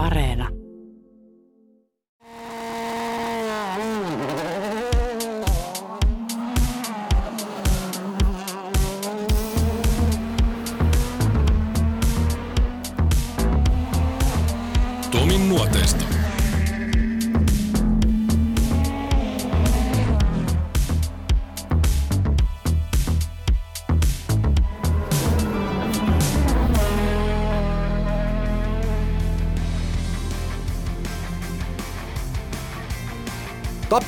Areena.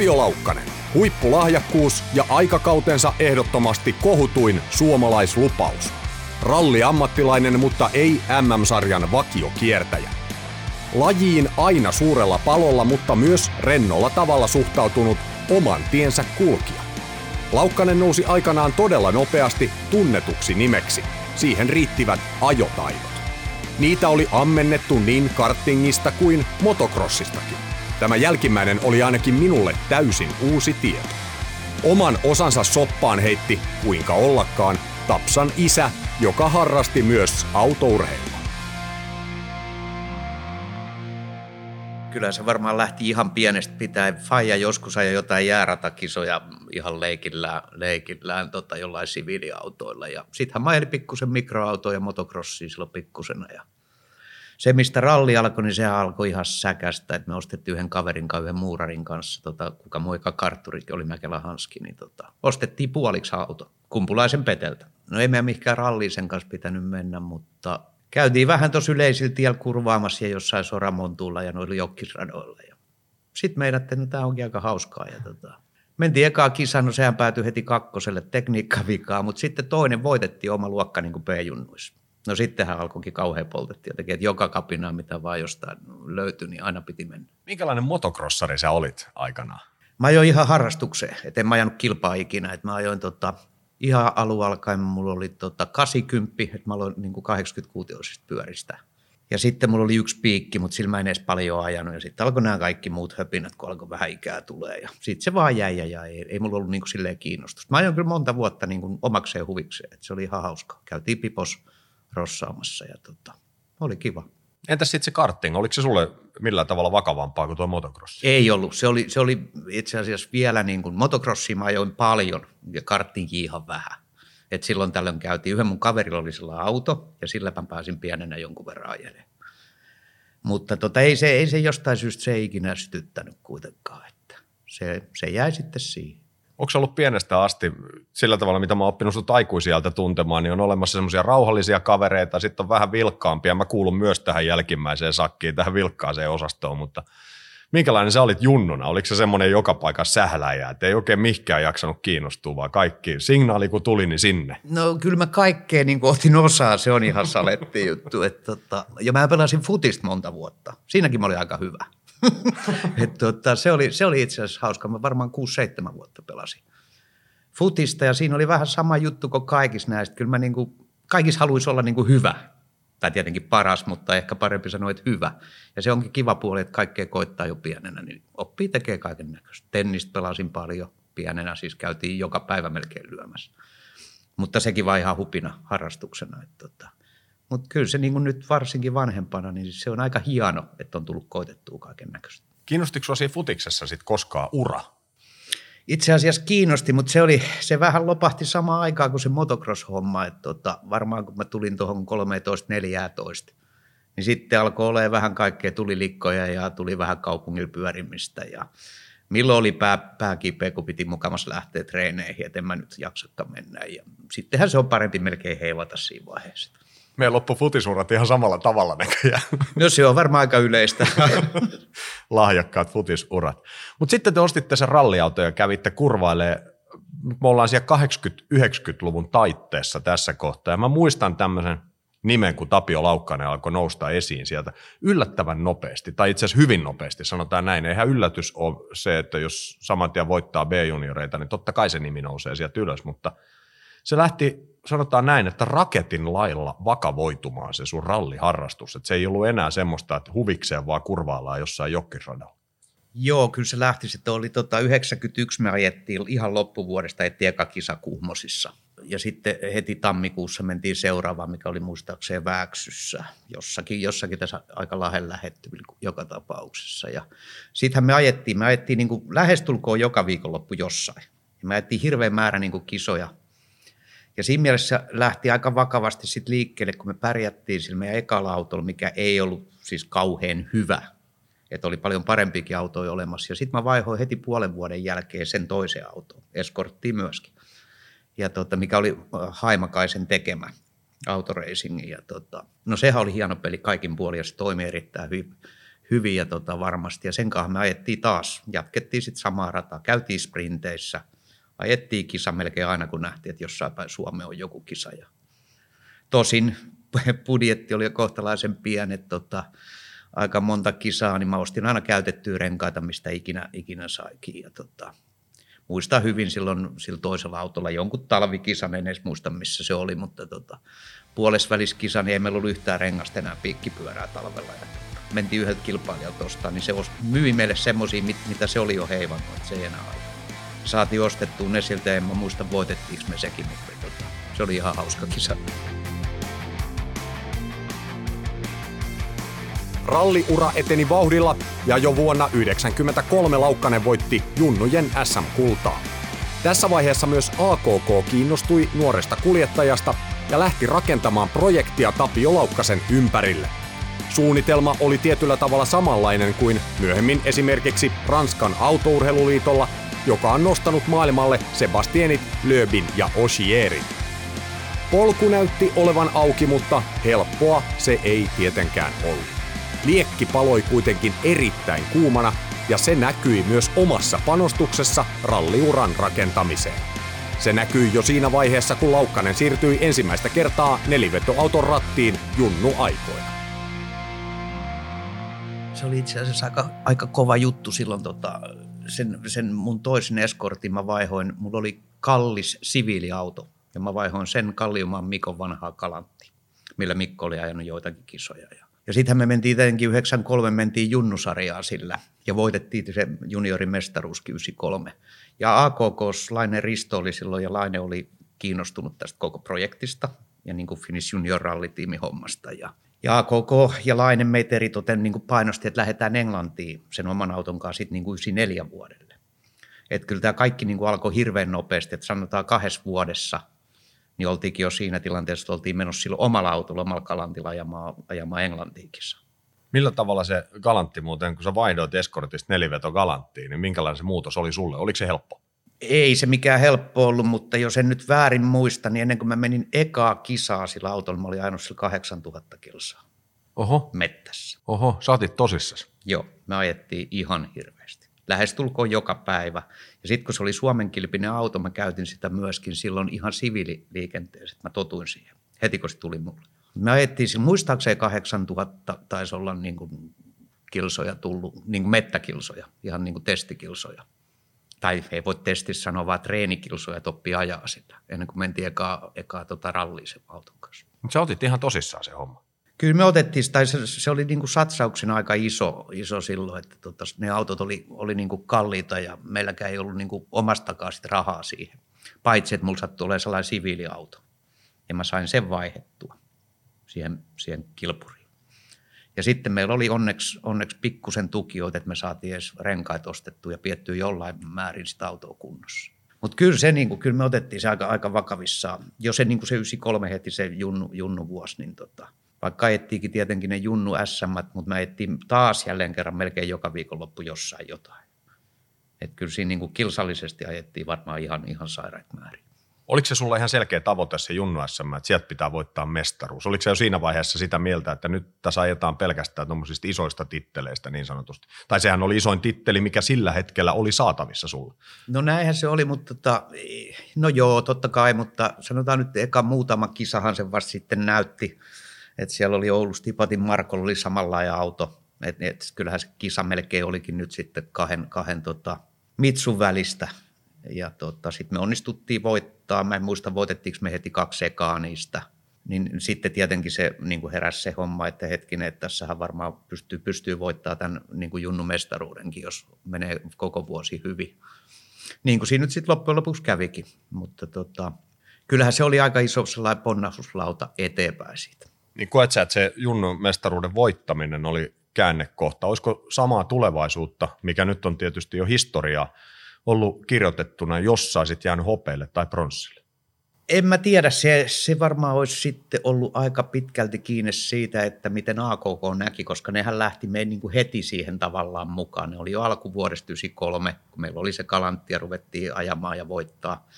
Tapio Laukkanen. Huippulahjakkuus ja aikakautensa ehdottomasti kohutuin suomalaislupaus. Ralli-ammattilainen, mutta ei MM-sarjan vakiokiertäjä. Lajiin aina suurella palolla, mutta myös rennolla tavalla suhtautunut oman tiensä kulkija. Laukkanen nousi aikanaan todella nopeasti tunnetuksi nimeksi. Siihen riittivät ajotaidot. Niitä oli ammennettu niin kartingista kuin motocrossistakin. Tämä jälkimmäinen oli ainakin minulle täysin uusi tieto. Oman osansa soppaan heitti, kuinka ollakaan, Tapsan isä, joka harrasti myös autourheilua. Kyllä se varmaan lähti ihan pienestä pitää. Faija joskus ajoi jotain jääratakisoja ihan leikillään, leikillään tota, jollain siviiliautoilla. Ja sitten hän ajeli pikkusen mikroautoja ja motocrossia silloin pikkusena. Ja se, mistä ralli alkoi, niin se alkoi ihan säkästä. että me ostettiin yhden kaverin kanssa, yhden muurarin kanssa, tota, kuka muu eka kartturikin oli Mäkelä Hanski, niin tota, ostettiin puoliksi auto kumpulaisen peteltä. No ei meidän mihinkään ralliin sen kanssa pitänyt mennä, mutta käytiin vähän tuossa yleisillä tiellä kurvaamassa ja jossain Soramontuulla ja noilla jokkisradoilla. Ja sitten meidät, no, tämä onkin aika hauskaa. Ja tota, mentiin ekaa kisaan, no sehän päätyi heti kakkoselle tekniikkavikaa, mutta sitten toinen voitettiin oma luokka niin kuin P-junnuissa. No sittenhän alkoikin kauhean poltetti jotenkin, että joka kapina, mitä vaan jostain löytyi, niin aina piti mennä. Minkälainen motocrossari sä olit aikanaan? Mä ajoin ihan harrastukseen, että en mä ajanut kilpaa ikinä. Että mä ajoin tota, ihan alu alkaen, mulla oli tota 80, että mä aloin niin 86 pyöristä. Ja sitten mulla oli yksi piikki, mutta sillä mä en edes paljon ajanut. Ja sitten alkoi nämä kaikki muut höpinät, kun alkoi vähän ikää tulee. Ja sitten se vaan jäi ja jäi. Ei, ei mulla ollut niin kuin silleen kiinnostusta. Mä ajoin kyllä monta vuotta niin kuin omakseen huvikseen. Että se oli ihan hauska. Käytiin pipos rossaamassa ja tota, oli kiva. Entäs sitten se karting, oliko se sulle millään tavalla vakavampaa kuin tuo motocross? Ei ollut, se oli, se oli itse asiassa vielä niin kuin motocrossia mä ajoin paljon ja karttingin ihan vähän. Et silloin tällöin käytiin, yhden mun kaverilla oli sellainen auto ja sillä mä pääsin pienenä jonkun verran ajelemaan. Mutta tota, ei, se, ei se jostain syystä se ei ikinä sytyttänyt kuitenkaan, että se, se jäi sitten siihen onko ollut pienestä asti sillä tavalla, mitä mä oon oppinut sut aikuisieltä tuntemaan, niin on olemassa semmoisia rauhallisia kavereita, sitten on vähän vilkkaampia. Mä kuulun myös tähän jälkimmäiseen sakkiin, tähän vilkkaaseen osastoon, mutta minkälainen sä olit junnuna? Oliko se semmoinen joka paikan sähläjä, että ei oikein mihkään jaksanut kiinnostua, vaan kaikki signaali kun tuli, niin sinne? No kyllä mä kaikkeen niin otin osaa, se on ihan saletti juttu. Että, tota, ja mä pelasin futista monta vuotta. Siinäkin mä olin aika hyvä. Et tota, se, oli, se oli itse asiassa hauska. Mä varmaan 6-7 vuotta pelasin futista ja siinä oli vähän sama juttu kuin kaikissa näistä. Kyllä mä niin kuin, kaikissa haluaisi olla niin kuin hyvä. Tai tietenkin paras, mutta ehkä parempi sanoa, että hyvä. Ja se onkin kiva puoli, että kaikkea koittaa jo pienenä, niin oppii tekee kaiken näköistä. Tennistä pelasin paljon pienenä, siis käytiin joka päivä melkein lyömässä. Mutta sekin vaan ihan hupina harrastuksena. Että tota, mutta kyllä se niin nyt varsinkin vanhempana, niin se on aika hieno, että on tullut koitettua kaiken näköistä. Kiinnostiko sinua siinä futiksessa sitten koskaan ura? Itse asiassa kiinnosti, mutta se, oli, se vähän lopahti samaan aikaan kuin se motocross-homma. Että tota, varmaan kun mä tulin tuohon 13-14, niin sitten alkoi olla vähän kaikkea, tuli likkoja ja tuli vähän kaupungilla pyörimistä ja milloin oli pää, pää kipeä, kun piti mukamassa lähteä treeneihin, että en mä nyt jaksakaan mennä. Ja sittenhän se on parempi melkein heivata siinä vaiheessa meidän loppu futisurat ihan samalla tavalla näköjään. No se on varmaan aika yleistä. Lahjakkaat futisurat. Mutta sitten te ostitte sen ralliauto ja kävitte kurvailemaan me ollaan siellä 80-90-luvun taitteessa tässä kohtaa. Ja mä muistan tämmöisen nimen, kun Tapio Laukkanen alkoi nousta esiin sieltä yllättävän nopeasti, tai itse asiassa hyvin nopeasti, sanotaan näin. Eihän yllätys ole se, että jos saman tien voittaa B-junioreita, niin totta kai se nimi nousee sieltä ylös, mutta se lähti sanotaan näin, että raketin lailla vakavoitumaan se sun ralliharrastus. Että se ei ollut enää semmoista, että huvikseen vaan kurvaillaan jossain jokkisradalla. Joo, kyllä se lähti sitten. Oli tota 91, me ajettiin ihan loppuvuodesta, että eka kisa Kuhmosissa. ja sitten heti tammikuussa mentiin seuraavaan, mikä oli muistaakseen Vääksyssä, jossakin, jossakin tässä aika lähellä lähetty joka tapauksessa. Ja sittenhän me ajettiin, me ajettiin niin kuin lähestulkoon joka viikonloppu jossain. Ja me ajettiin hirveän määrä niin kuin kisoja. Ja siinä mielessä lähti aika vakavasti sit liikkeelle, kun me pärjättiin sillä meidän ekalla autolla, mikä ei ollut siis kauhean hyvä. Että oli paljon parempikin autoja olemassa. Ja sitten mä vaihoin heti puolen vuoden jälkeen sen toiseen autoon, eskorttiin myöskin ja tota, mikä oli äh, Haimakaisen tekemä autoreising. Ja tota, no sehän oli hieno peli kaikin puolin ja se toimi erittäin hyvin, ja tota, varmasti. Ja sen kanssa me ajettiin taas, jatkettiin sitten samaa rataa, käytiin sprinteissä, ajettiin kisa melkein aina kun nähtiin, että jossain päin Suomea on joku kisa. Ja tosin budjetti oli kohtalaisen pieni, että tota, aika monta kisaa, niin mä ostin aina käytettyä renkaita, mistä ikinä, ikinä saikin. Ja tota, muistan hyvin silloin sillä toisella autolla jonkun talvikisan, en edes muista missä se oli, mutta tota, puolesväliskisa, niin ei meillä ollut yhtään rengasta enää piikkipyörää talvella. Ja mentiin yhdeltä kilpailijalta ostaa, niin se myi meille semmoisia, mitä se oli jo heivannut, että se ei enää ole. Saatiin ostettua ne siltä, en mä muista voitettiinko me sekin, mutta tota, se oli ihan hauska kisa. Ralliura eteni vauhdilla ja jo vuonna 1993 Laukkanen voitti Junnujen SM-kultaa. Tässä vaiheessa myös AKK kiinnostui nuoresta kuljettajasta ja lähti rakentamaan projektia Tapio Laukkasen ympärille. Suunnitelma oli tietyllä tavalla samanlainen kuin myöhemmin esimerkiksi Ranskan autourheiluliitolla, joka on nostanut maailmalle Sebastienit, Löbin ja Osierin. Polku näytti olevan auki, mutta helppoa se ei tietenkään ollut. Liekki paloi kuitenkin erittäin kuumana ja se näkyi myös omassa panostuksessa ralliuran rakentamiseen. Se näkyi jo siinä vaiheessa, kun Laukkanen siirtyi ensimmäistä kertaa nelivetoauton rattiin junnu aikoina. Se oli itse asiassa aika, aika kova juttu silloin. Tota, sen, sen mun toisen eskortin mä vaihoin. Mulla oli kallis siviiliauto ja mä vaihoin sen Kalliumaan Mikon vanhaa kalantti, millä Mikko oli ajanut joitakin kisoja. Ja ja sittenhän me mentiin tietenkin 93, mentiin junnusarjaa sillä ja voitettiin se juniorin mestaruus 93. Ja AKK Laine Risto oli silloin ja Laine oli kiinnostunut tästä koko projektista ja niin kuin Finnish Junior Rally-tiimi hommasta. Ja, ja AKK ja Laine meitä eritoten niin kuin painosti, että lähdetään Englantiin sen oman auton kanssa sitten niin kuin 94 vuodelle. Että kyllä tämä kaikki niin kuin alkoi hirveän nopeasti, että sanotaan kahdessa vuodessa – niin oltiinkin jo siinä tilanteessa, että oltiin menossa silloin omalla autolla, omalla kalantilla ajamaan, ajamaan Englantiinkin. Millä tavalla se galantti muuten, kun sä vaihdoit eskortista neliveto galanttiin, niin minkälainen se muutos oli sulle? Oliko se helppo? Ei se mikään helppo ollut, mutta jos en nyt väärin muista, niin ennen kuin mä menin ekaa kisaa sillä autolla, mä olin ajanut sillä 8000 kilsaa. Oho. Mettässä. Oho, sä otit tosissas. Joo, me ajettiin ihan hirveästi lähestulkoon joka päivä. Ja sitten kun se oli suomenkilpinen auto, mä käytin sitä myöskin silloin ihan siviililiikenteessä. Mä totuin siihen heti, kun se tuli mulle. Me ajettiin, muistaakseni 8000 taisi olla niin kuin kilsoja tullut, niin kuin mettäkilsoja, ihan niin kuin testikilsoja. Tai ei voi testissä sanoa, vaan treenikilsoja, että oppii ajaa sitä, ennen kuin mentiin ekaa, ekaa tota ralliin sen auton kanssa. Mutta sä otit ihan tosissaan se homma. Kyllä me otettiin, tai se, se oli niin kuin satsauksen aika iso, iso silloin, että tota, ne autot oli, oli niin kuin kalliita ja meilläkään ei ollut niin kuin omastakaan sit rahaa siihen. Paitsi, että mulla sattui olemaan sellainen siviiliauto. Ja mä sain sen vaihettua siihen, siihen kilpuriin. Ja sitten meillä oli onneksi, onneksi pikkusen tukijoita, että me saatiin edes renkaita ostettua ja piettyä jollain määrin sitä autoa kunnossa. Mutta kyllä, se, niin kuin, kyllä me otettiin se aika, aika vakavissaan. Jo se, niin se 93 heti se junnu, junnu vuosi, niin tota, vaikka ajettiinkin tietenkin ne Junnu SM, mutta me ajettiin taas jälleen kerran melkein joka viikonloppu jossain jotain. Että kyllä siinä niin kilsallisesti ajettiin varmaan ihan, ihan sairaat määrin. Oliko se sulla ihan selkeä tavoite se Junnu SM, että sieltä pitää voittaa mestaruus? Oliko se jo siinä vaiheessa sitä mieltä, että nyt tässä ajetaan pelkästään tuommoisista isoista titteleistä niin sanotusti? Tai sehän oli isoin titteli, mikä sillä hetkellä oli saatavissa sulla. No näinhän se oli, mutta tota, no joo, totta kai, mutta sanotaan nyt eka muutama kisahan se vasta sitten näytti, et siellä oli Oulussa Tipatin Markolla oli samanlainen auto. Et, et, kyllähän se kisa melkein olikin nyt sitten kahden, kahden tota, Mitsun välistä. Ja tota, sitten me onnistuttiin voittaa. Mä en muista, voitettiinko me heti kaksi ekaa niistä. Niin sitten tietenkin se niin heräsi se homma, että hetkinen, että tässähän varmaan pystyy, pystyy voittamaan tämän niin kuin Junnu mestaruudenkin, jos menee koko vuosi hyvin. Niin kuin siinä nyt sitten loppujen lopuksi kävikin. Mutta tota, kyllähän se oli aika iso sellainen ponnahduslauta eteenpäin siitä. Niin koet sä, että se Junnun mestaruuden voittaminen oli käännekohta? Olisiko samaa tulevaisuutta, mikä nyt on tietysti jo historiaa, ollut kirjoitettuna, jos saisit jäänyt hopeille tai pronssille? En mä tiedä, se, se varmaan olisi sitten ollut aika pitkälti kiinni siitä, että miten AKK näki, koska nehän lähti me niin kuin heti siihen tavallaan mukaan. Ne oli jo alkuvuodesta 93, kun meillä oli se kalantti ja ruvettiin ajamaan ja voittaa.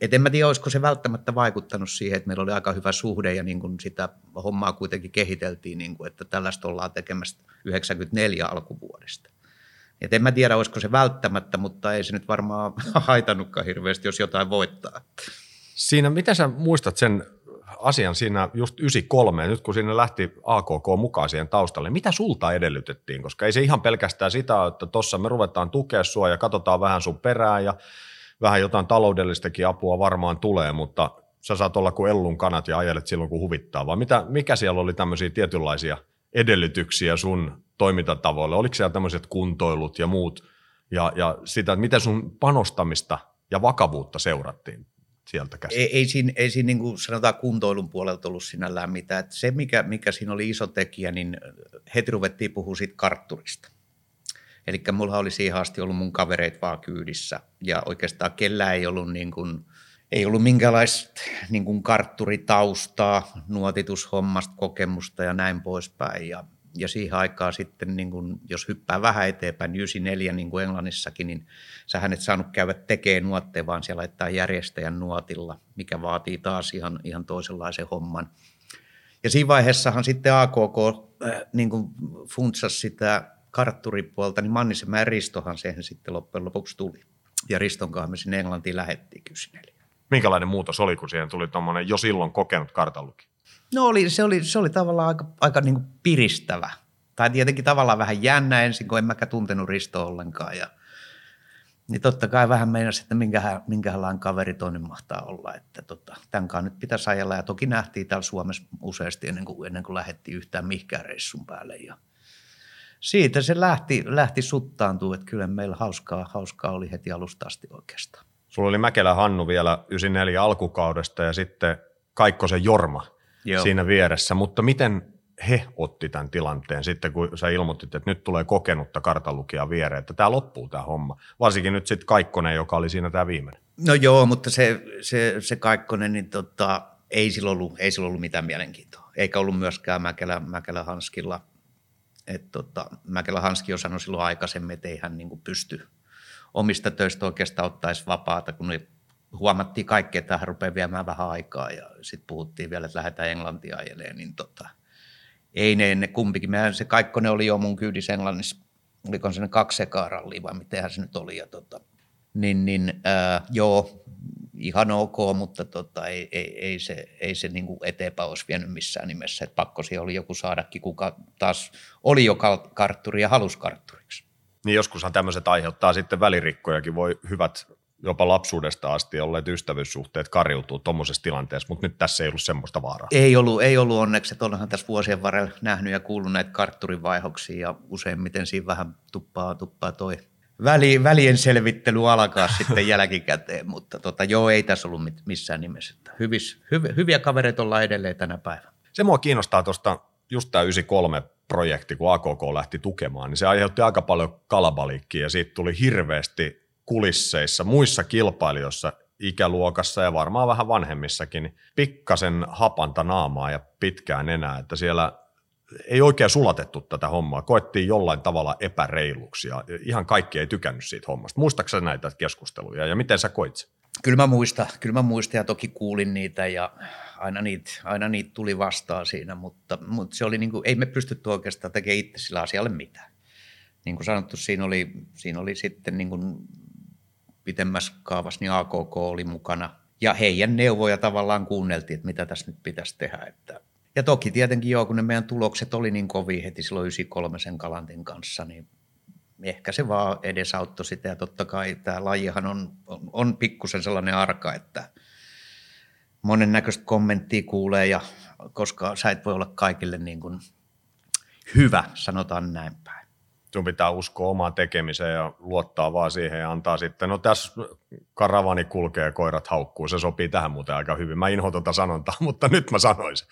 Et en mä tiedä, olisiko se välttämättä vaikuttanut siihen, että meillä oli aika hyvä suhde ja niin kuin sitä hommaa kuitenkin kehiteltiin, niin kuin, että tällaista ollaan tekemässä 94 alkuvuodesta. Et en mä tiedä, olisiko se välttämättä, mutta ei se nyt varmaan haitannutkaan hirveästi, jos jotain voittaa. Siinä, mitä sä muistat sen asian siinä just 93, nyt kun siinä lähti AKK mukaan siihen taustalle, mitä sulta edellytettiin? Koska ei se ihan pelkästään sitä, että tuossa me ruvetaan tukea sua ja katsotaan vähän sun perään ja vähän jotain taloudellistakin apua varmaan tulee, mutta sä saat olla kuin ellun kanat ja ajelet silloin, kun huvittaa, vai mitä, mikä siellä oli tämmöisiä tietynlaisia edellytyksiä sun toimintatavoille? Oliko siellä tämmöiset kuntoilut ja muut, ja, ja sitä, että miten sun panostamista ja vakavuutta seurattiin sieltä käsin? Ei, ei siinä, ei siinä niin kuin sanotaan kuntoilun puolelta ollut sinällään mitään. Että se, mikä, mikä siinä oli iso tekijä, niin heti ruvettiin puhua siitä kartturista. Eli mulla oli siihen asti ollut mun kavereit vaan kyydissä ja oikeastaan kellään ei ollut niin kuin, ei ollut minkälaista niin kuin kartturitaustaa, nuotitushommasta, kokemusta ja näin poispäin. Ja, ja siihen aikaan sitten, niin kuin, jos hyppää vähän eteenpäin, 94 niin kuin Englannissakin, niin sähän et saanut käydä tekemään nuotteja, vaan siellä laittaa järjestäjän nuotilla, mikä vaatii taas ihan, ihan toisenlaisen homman. Ja siinä vaiheessahan sitten AKK äh, niin kuin funtsasi sitä kartturipuolta, niin Mannisen ja Ristohan siihen sitten loppujen lopuksi tuli. Ja Riston kanssa me sinne Englantiin lähettiin kysineliin. Minkälainen muutos oli, kun siihen tuli tuommoinen jo silloin kokenut kartalluki? No oli, se, oli, se oli tavallaan aika, aika niin kuin piristävä. Tai tietenkin tavallaan vähän jännä ensin, kun en mäkään tuntenut Ristoa ollenkaan. Ja, niin totta kai vähän meinasi, että minkähän, minkälainen kaveri toinen mahtaa olla. Että tota, tämän nyt pitäisi ajella. Ja toki nähtiin täällä Suomessa useasti ennen kuin, ennen kuin lähdettiin yhtään mihinkään reissun päälle. Ja, siitä se lähti, lähti suttaantua, että kyllä meillä hauskaa, hauskaa oli heti alusta asti oikeastaan. Sulla oli Mäkelä Hannu vielä 94 alkukaudesta ja sitten Kaikkosen Jorma Joo. siinä vieressä, mutta miten he otti tämän tilanteen sitten, kun sä ilmoitit, että nyt tulee kokenutta kartanlukijaa viereen, että tämä loppuu tämä homma. Varsinkin nyt sitten Kaikkonen, joka oli siinä tämä viimeinen. No joo, mutta se, se, se Kaikkonen, niin tota, ei, sillä ollut, ei sillä ollut mitään mielenkiintoa. Eikä ollut myöskään Mäkelä, Mäkelä Hanskilla et tota, Mäkelä Hanski on sanonut silloin aikaisemmin, että ei hän niin pysty omista töistä oikeastaan ottaisi vapaata, kun ne huomattiin kaikki, että hän rupeaa viemään vähän aikaa ja sitten puhuttiin vielä, että lähdetään Englantia ajeleen, niin tota, ei ne, ne kumpikin. Mehän se Kaikkonen oli jo mun kyydissä Englannissa, oliko se ne kaksi sekarallia vai mitenhän se nyt oli. Ja tota, niin, niin ää, joo, ihan ok, mutta tota, ei, ei, ei, se, ei se niin kuin eteenpäin olisi vienyt missään nimessä. Et pakko oli joku saadakin, kuka taas oli jo kartturi ja halusi kartturiksi. Niin joskushan tämmöiset aiheuttaa sitten välirikkojakin. Voi hyvät jopa lapsuudesta asti olleet ystävyyssuhteet kariutuu tuommoisessa tilanteessa, mutta nyt tässä ei ollut semmoista vaaraa. Ei ollut, ei ollut onneksi, että onhan tässä vuosien varrella nähnyt ja kuullut näitä kartturivaihoksia ja useimmiten siinä vähän tuppaa, tuppaa toi väli, välien selvittely alkaa sitten jälkikäteen, mutta tota, joo, ei tässä ollut missään nimessä. Hyvis, hyv, hyviä kavereita ollaan edelleen tänä päivänä. Se mua kiinnostaa tuosta just tämä 93 projekti, kun AKK lähti tukemaan, niin se aiheutti aika paljon kalabaliikkia ja siitä tuli hirveästi kulisseissa muissa kilpailijoissa ikäluokassa ja varmaan vähän vanhemmissakin niin pikkasen hapanta naamaa ja pitkään enää, että siellä ei oikein sulatettu tätä hommaa, koettiin jollain tavalla epäreiluksi ja ihan kaikki ei tykännyt siitä hommasta. Muistaaksä näitä keskusteluja ja miten sä koit? Kyllä mä muistan, kyllä mä muistan ja toki kuulin niitä ja aina niitä, aina niitä tuli vastaan siinä, mutta, mutta se oli niin kuin, ei me pystytty oikeastaan tekemään itse sillä asialle mitään. Niin kuin sanottu, siinä oli, siinä oli sitten niin kuin pitemmässä kaavassa, niin AKK oli mukana ja heidän neuvoja tavallaan kuunneltiin, että mitä tässä nyt pitäisi tehdä, että ja toki tietenkin joo, kun ne meidän tulokset oli niin kovin heti silloin 93 sen Kalantin kanssa, niin ehkä se vaan edesauttoi sitä. Ja totta kai tämä lajihan on, on, on pikkusen sellainen arka, että monennäköistä kommenttia kuulee, ja koska sä et voi olla kaikille niin kuin hyvä, sanotaan näin päin. Sinun pitää uskoa omaan tekemiseen ja luottaa vaan siihen ja antaa sitten, no tässä karavani kulkee, koirat haukkuu, se sopii tähän muuten aika hyvin. Mä inhoan tuota sanontaa, mutta nyt mä sanoisin.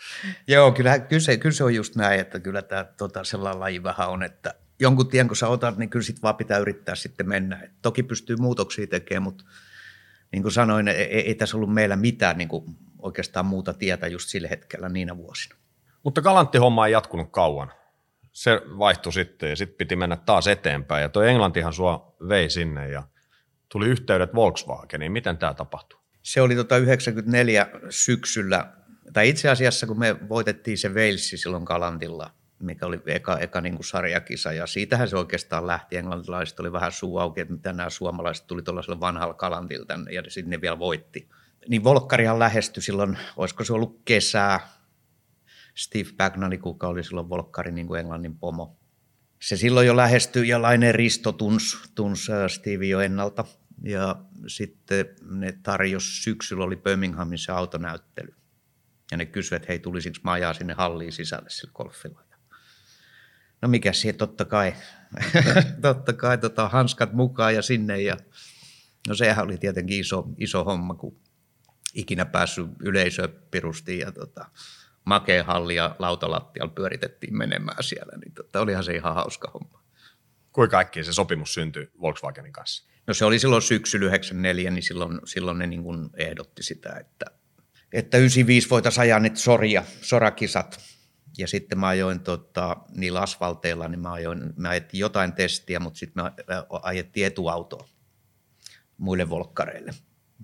Joo, kyllä, kyllä, se, kyllä se on just näin, että kyllä tämä tota, sellainen laji vähän on, että jonkun tien kun sä otat, niin kyllä sit vaan pitää yrittää sitten mennä. Et toki pystyy muutoksia tekemään, mutta niin kuin sanoin, ei, ei tässä ollut meillä mitään niin kuin oikeastaan muuta tietä just sillä hetkellä niinä vuosina. Mutta kalanttihomma ei jatkunut kauan. Se vaihtui sitten ja sitten piti mennä taas eteenpäin. Ja toi Englantihan sua vei sinne ja tuli yhteydet Volkswageniin. Miten tämä tapahtui? Se oli tota 94 syksyllä, tai itse asiassa kun me voitettiin se Walesi silloin Kalantilla, mikä oli eka, eka niin kuin sarjakisa, ja siitähän se oikeastaan lähti. Englantilaiset oli vähän suu auki, että mitä nämä suomalaiset tuli tuollaisella vanhalla Kalantilta, ja sitten ne vielä voitti. Niin Volkkarihan lähestyi silloin, olisiko se ollut kesää, Steve Bagnani, kuka oli silloin Volkkari niin kuin Englannin pomo. Se silloin jo lähestyi ja Laine Risto tunsi, tunsi Steve jo ennalta. Ja sitten ne tarjosi syksyllä oli Birminghamissa autonäyttely. Ja ne kysyivät, että hei, tulisinko mä ajaa sinne halliin sisälle sillä golfilla. No mikä siihen, totta kai, totta kai tota, hanskat mukaan ja sinne. Ja, no sehän oli tietenkin iso, iso homma, kun ikinä päässyt yleisö pirustiin ja tota, halli ja lautalattialla pyöritettiin menemään siellä, niin tota, olihan se ihan hauska homma. Kuinka kaikki se sopimus syntyi Volkswagenin kanssa? No se oli silloin syksyllä 94, niin silloin, silloin ne niin kuin ehdotti sitä, että, että 95 voitaisiin ajaa nyt soria, sorakisat. Ja sitten mä ajoin tota, niillä asfalteilla, niin mä ajoin, mä ajettiin jotain testiä, mutta sitten me ajettiin etuautoa muille volkkareille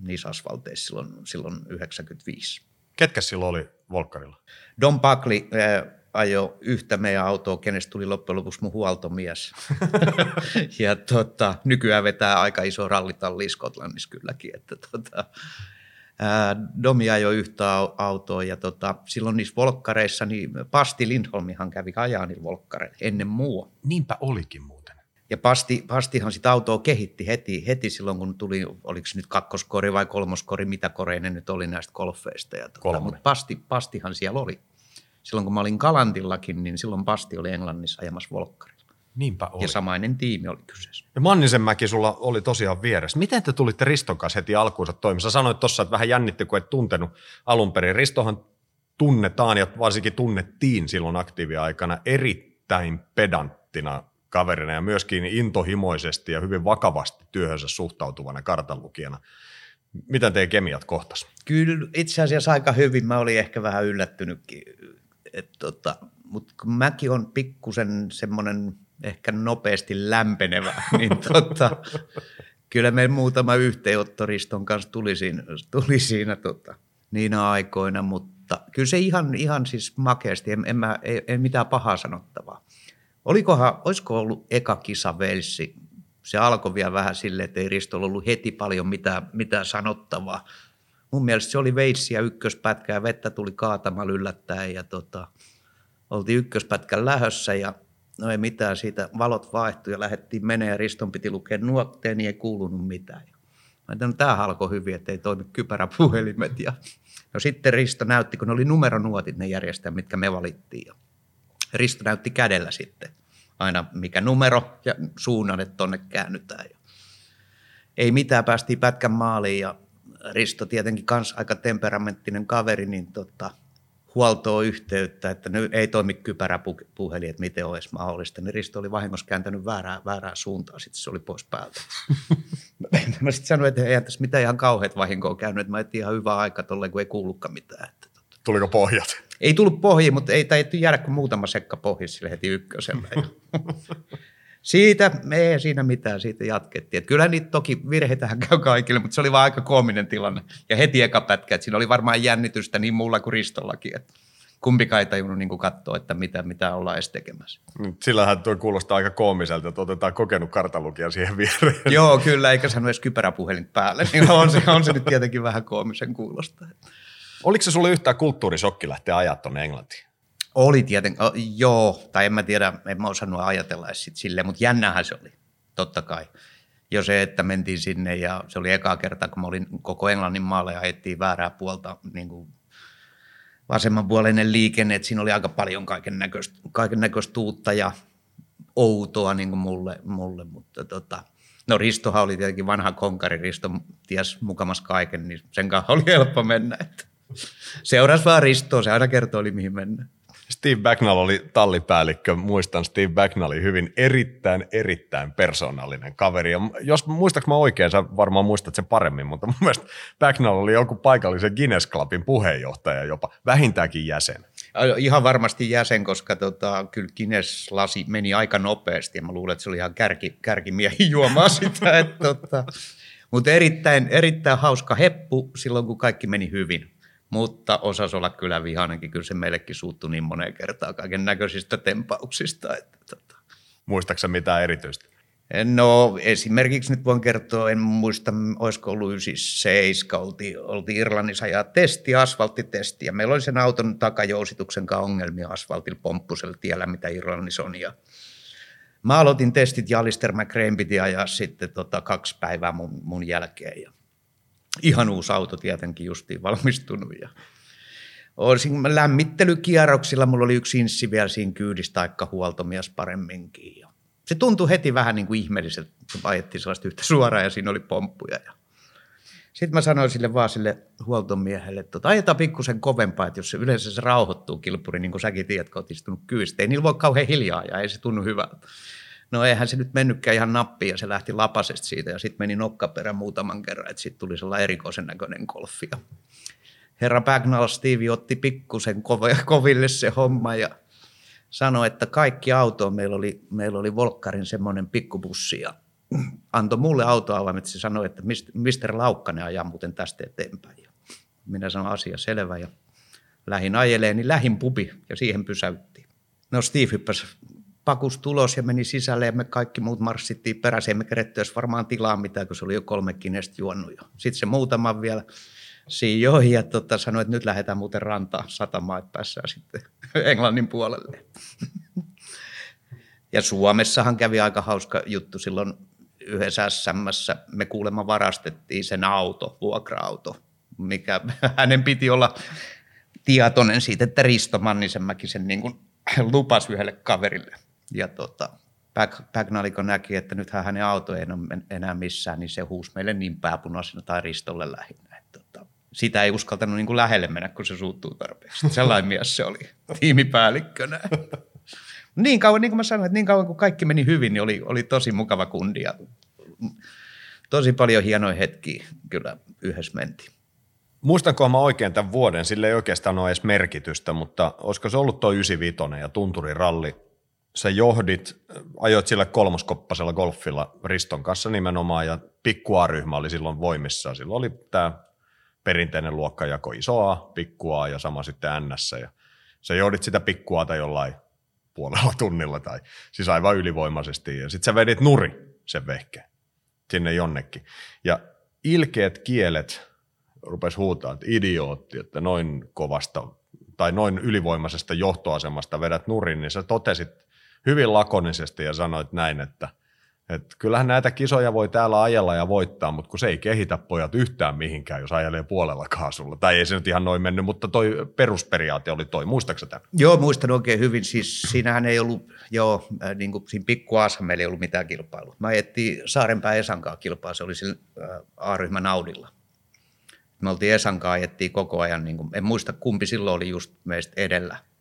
niissä asfalteissa silloin, silloin 95. Ketkä silloin oli Volkkarilla? Don Buckley äh, ajoi yhtä meidän autoa, kenestä tuli loppujen lopuksi mun huoltomies. ja tota, nykyään vetää aika iso rallitalli Skotlannissa kylläkin. Että tota, ää, Domi ajoi yhtä autoa ja tota, silloin niissä volkkareissa, niin Pasti Lindholmihan kävi ajaa niillä volkkareilla ennen muu. Niinpä olikin muuten. Ja Pasti, Pastihan sitä autoa kehitti heti, heti silloin, kun tuli, oliko se nyt kakkoskori vai kolmoskori, mitä koreinen nyt oli näistä golfeista. Ja tota, mutta Pasti, Pastihan siellä oli. Silloin kun mä olin Kalantillakin, niin silloin Pasti oli Englannissa ajamassa Volkkarilla. Niinpä oli. Ja samainen tiimi oli kyseessä. Ja Mannisenmäki sulla oli tosiaan vieressä. Miten te tulitte Riston kanssa heti alkuunsa toimissa? Sanoit tuossa, että vähän jännitti, kun et tuntenut alun perin. Ristohan tunnetaan ja varsinkin tunnettiin silloin aktiiviaikana erittäin pedanttina kaverina ja myöskin intohimoisesti ja hyvin vakavasti työhönsä suhtautuvana kartanlukijana. Miten teidän kemiat kohtas? Kyllä itse asiassa aika hyvin. Mä olin ehkä vähän yllättynytkin. tota, Mutta kun mäkin on pikkusen semmoinen ehkä nopeasti lämpenevä, niin tota, kyllä me muutama yhteenotto Riston kanssa tuli siinä, tuli siinä tota, niinä aikoina, mutta kyllä se ihan, ihan siis makeasti, en, en, mä, en, en mitään pahaa sanottavaa. Olikohan, olisiko ollut eka kisa Velsi? Se alkoi vielä vähän silleen, että ei Ristolla ollut heti paljon mitään, mitään sanottavaa. Mun mielestä se oli veissiä ykköspätkää, vettä tuli kaatamalla yllättäen ja tota, oltiin ykköspätkän lähössä ja no ei mitään siitä, valot vaihtui ja lähdettiin menee ja Riston piti lukea nuotteen, niin ei kuulunut mitään. Mä ajattelin, no tämä alkoi hyvin, että ei toimi kypäräpuhelimet. Ja, no sitten Risto näytti, kun ne oli numeronuotit ne järjestäjät, mitkä me valittiin. Risto näytti kädellä sitten aina mikä numero ja suunnan, että tonne käännytään. Ei mitään, päästiin pätkän maaliin ja Risto tietenkin kans aika temperamenttinen kaveri, niin tota, huoltoa yhteyttä, että nyt ei toimi kypäräpuhelin, että miten olisi mahdollista. Niin Risto oli vahingossa kääntänyt väärää, väärää suuntaa, sitten se oli pois päältä. mä sitten sanoin, että ei tässä mitään ihan kauheat vahinkoa käynyt, että mä etsin ihan hyvää aikaa tolleen, kun ei kuullutkaan mitään. Tuliko pohjat? Ei tullut pohja, mutta ei taidettu jäädä kuin muutama sekka pohja sille heti ykkösellä. siitä, me ei siinä mitään, siitä jatkettiin. Et kyllä niitä toki virheitähän käy kaikille, mutta se oli vaan aika koominen tilanne. Ja heti eka pätkä, että siinä oli varmaan jännitystä niin mulla kuin Ristollakin, että kumpikaan ei tajunnut niin katsoa, että mitä, mitä ollaan edes tekemässä. Sillähän tuo kuulostaa aika koomiselta, että otetaan kokenut kartalukija siihen viereen. Joo, kyllä, eikä sano edes kypäräpuhelin päälle, niin on se, on se nyt tietenkin vähän koomisen kuulosta. Oliko se sulle yhtään kulttuurisokki lähteä ajaa tuonne Englantiin? Oli tietenkin, joo, tai en mä tiedä, en mä osannut ajatella sit silleen, mutta jännähän se oli, totta kai. Jo se, että mentiin sinne ja se oli eka kerta, kun mä olin koko Englannin maalle ja ajettiin väärää puolta niin kuin vasemmanpuoleinen liikenne, että siinä oli aika paljon kaiken näköistä, kaiken näköistä uutta ja outoa niin kuin mulle, mulle, mutta tota, no Ristohan oli tietenkin vanha konkari, Risto ties mukamas kaiken, niin sen kanssa oli helppo mennä. Että seurasi vaan Ristoa, se aina kertoi, mihin mennään. Steve Bagnall oli tallipäällikkö. Muistan Steve Bagnallin hyvin erittäin, erittäin persoonallinen kaveri. Ja jos muistaaks mä oikein, sä varmaan muistat sen paremmin, mutta mun mielestä Bagnall oli joku paikallisen Guinness Clubin puheenjohtaja jopa, vähintäänkin jäsen. Ihan varmasti jäsen, koska tota, kyllä Guinness-lasi meni aika nopeasti ja mä luulen, että se oli ihan kärki, kärkimiehi juomaa sitä. Että, tota, mutta erittäin, erittäin hauska heppu silloin, kun kaikki meni hyvin mutta osasi olla kyllä vihainenkin. Kyllä se meillekin suuttu niin moneen kertaan kaiken näköisistä tempauksista. Että, tota. Muistaaksä mitään erityistä? No esimerkiksi nyt voin kertoa, en muista, olisiko ollut 97, oltiin, oltiin Irlannissa ja testi, asfalttitesti, ja meillä oli sen auton takajousituksen kanssa ongelmia asfaltilla pomppusella tiellä, mitä Irlannissa on, ja mä aloitin testit ja Alistair McRae piti ajaa sitten tota kaksi päivää mun, mun jälkeen, ja ihan uusi auto tietenkin justiin valmistunut. Ja olisin lämmittelykierroksilla, mulla oli yksi inssi vielä siinä kyydissä, taikka huoltomies paremminkin. Ja se tuntui heti vähän niin kuin ihmeelliseltä, kun ajettiin sellaista yhtä suoraan ja siinä oli pomppuja. Ja sitten mä sanoin sille vaan sille huoltomiehelle, että tota, ajetaan pikkusen kovempaa, että jos se yleensä se rauhoittuu kilpuri, niin kuin säkin tiedät, kun oot istunut kyydistä, ei niillä voi kauhean hiljaa ja ei se tunnu hyvältä. No eihän se nyt mennytkään ihan nappiin ja se lähti lapasesta siitä ja sitten meni nokkaperä muutaman kerran, että sitten tuli sellainen erikoisen näköinen golfi. Herra Bagnall Steve otti pikkusen koville se homma ja sanoi, että kaikki auto meillä oli, meillä oli Volkkarin semmoinen pikkubussi ja antoi mulle autoavaimet. Se sanoi, että Mr. Laukkanen ajaa muuten tästä eteenpäin. Ja minä sanoin asia selvä ja lähin ajeleen, niin lähin pubi ja siihen pysäyttiin. No Steve hyppäsi pakus tulos ja meni sisälle ja me kaikki muut marssittiin perässä. Emme keretty edes varmaan tilaa mitään, kun se oli jo kolme kinesta juonut jo. Sitten se muutama vielä joi ja tota, sanoi, että nyt lähdetään muuten rantaan satamaan, että päässään sitten Englannin puolelle. Ja Suomessahan kävi aika hauska juttu silloin yhdessä SMssä. Me kuulemma varastettiin sen auto, vuokra-auto, mikä hänen piti olla tietoinen siitä, että Risto Mannisen sen niin kuin lupasi yhdelle kaverille. Ja tota, Bagnaliko näki, että nythän hänen auto ei ole enää missään, niin se huusi meille niin pääpunaisena tai ristolle lähinnä. Että tota, sitä ei uskaltanut niin kuin lähelle mennä, kun se suuttuu tarpeeksi. Sellainen mies se oli tiimipäällikkönä. Niin kauan, niin kuin mä sanoin, että niin kauan kuin kaikki meni hyvin, niin oli, oli tosi mukava kundia. Tosi paljon hienoja hetkiä kyllä yhdessä mentiin. Muistanko mä oikein tämän vuoden, sille ei oikeastaan ole edes merkitystä, mutta olisiko se ollut tuo 95 ja tunturiralli sä johdit, ajoit sillä kolmoskoppasella golfilla Riston kanssa nimenomaan ja pikku A-ryhmä oli silloin voimissaan. Silloin oli tämä perinteinen luokkajako iso A, pikku A ja sama sitten NS. Ja sä johdit sitä pikkuata jollain puolella tunnilla tai siis aivan ylivoimaisesti ja sitten sä vedit nuri sen vehkeen sinne jonnekin. Ja ilkeät kielet rupes huutaa, että idiootti, että noin kovasta tai noin ylivoimaisesta johtoasemasta vedät nurin, niin sä totesit hyvin lakonisesti ja sanoit näin, että, että kyllähän näitä kisoja voi täällä ajella ja voittaa, mutta kun se ei kehitä pojat yhtään mihinkään, jos ajelee puolella kaasulla. Tai ei se nyt ihan noin mennyt, mutta toi perusperiaate oli toi. Muistaaksä tämän? Joo, muistan oikein hyvin. Siis siinähän ei ollut, joo, äh, niin kuin siinä pikkuaassa meillä ei ollut mitään kilpailua. Mä ajettiin Saarenpää Esankaa kilpaa, se oli sillä äh, A-ryhmän Audilla. Me oltiin Esankaa, ajettiin koko ajan, niin kuin, en muista kumpi silloin oli just meistä edellä –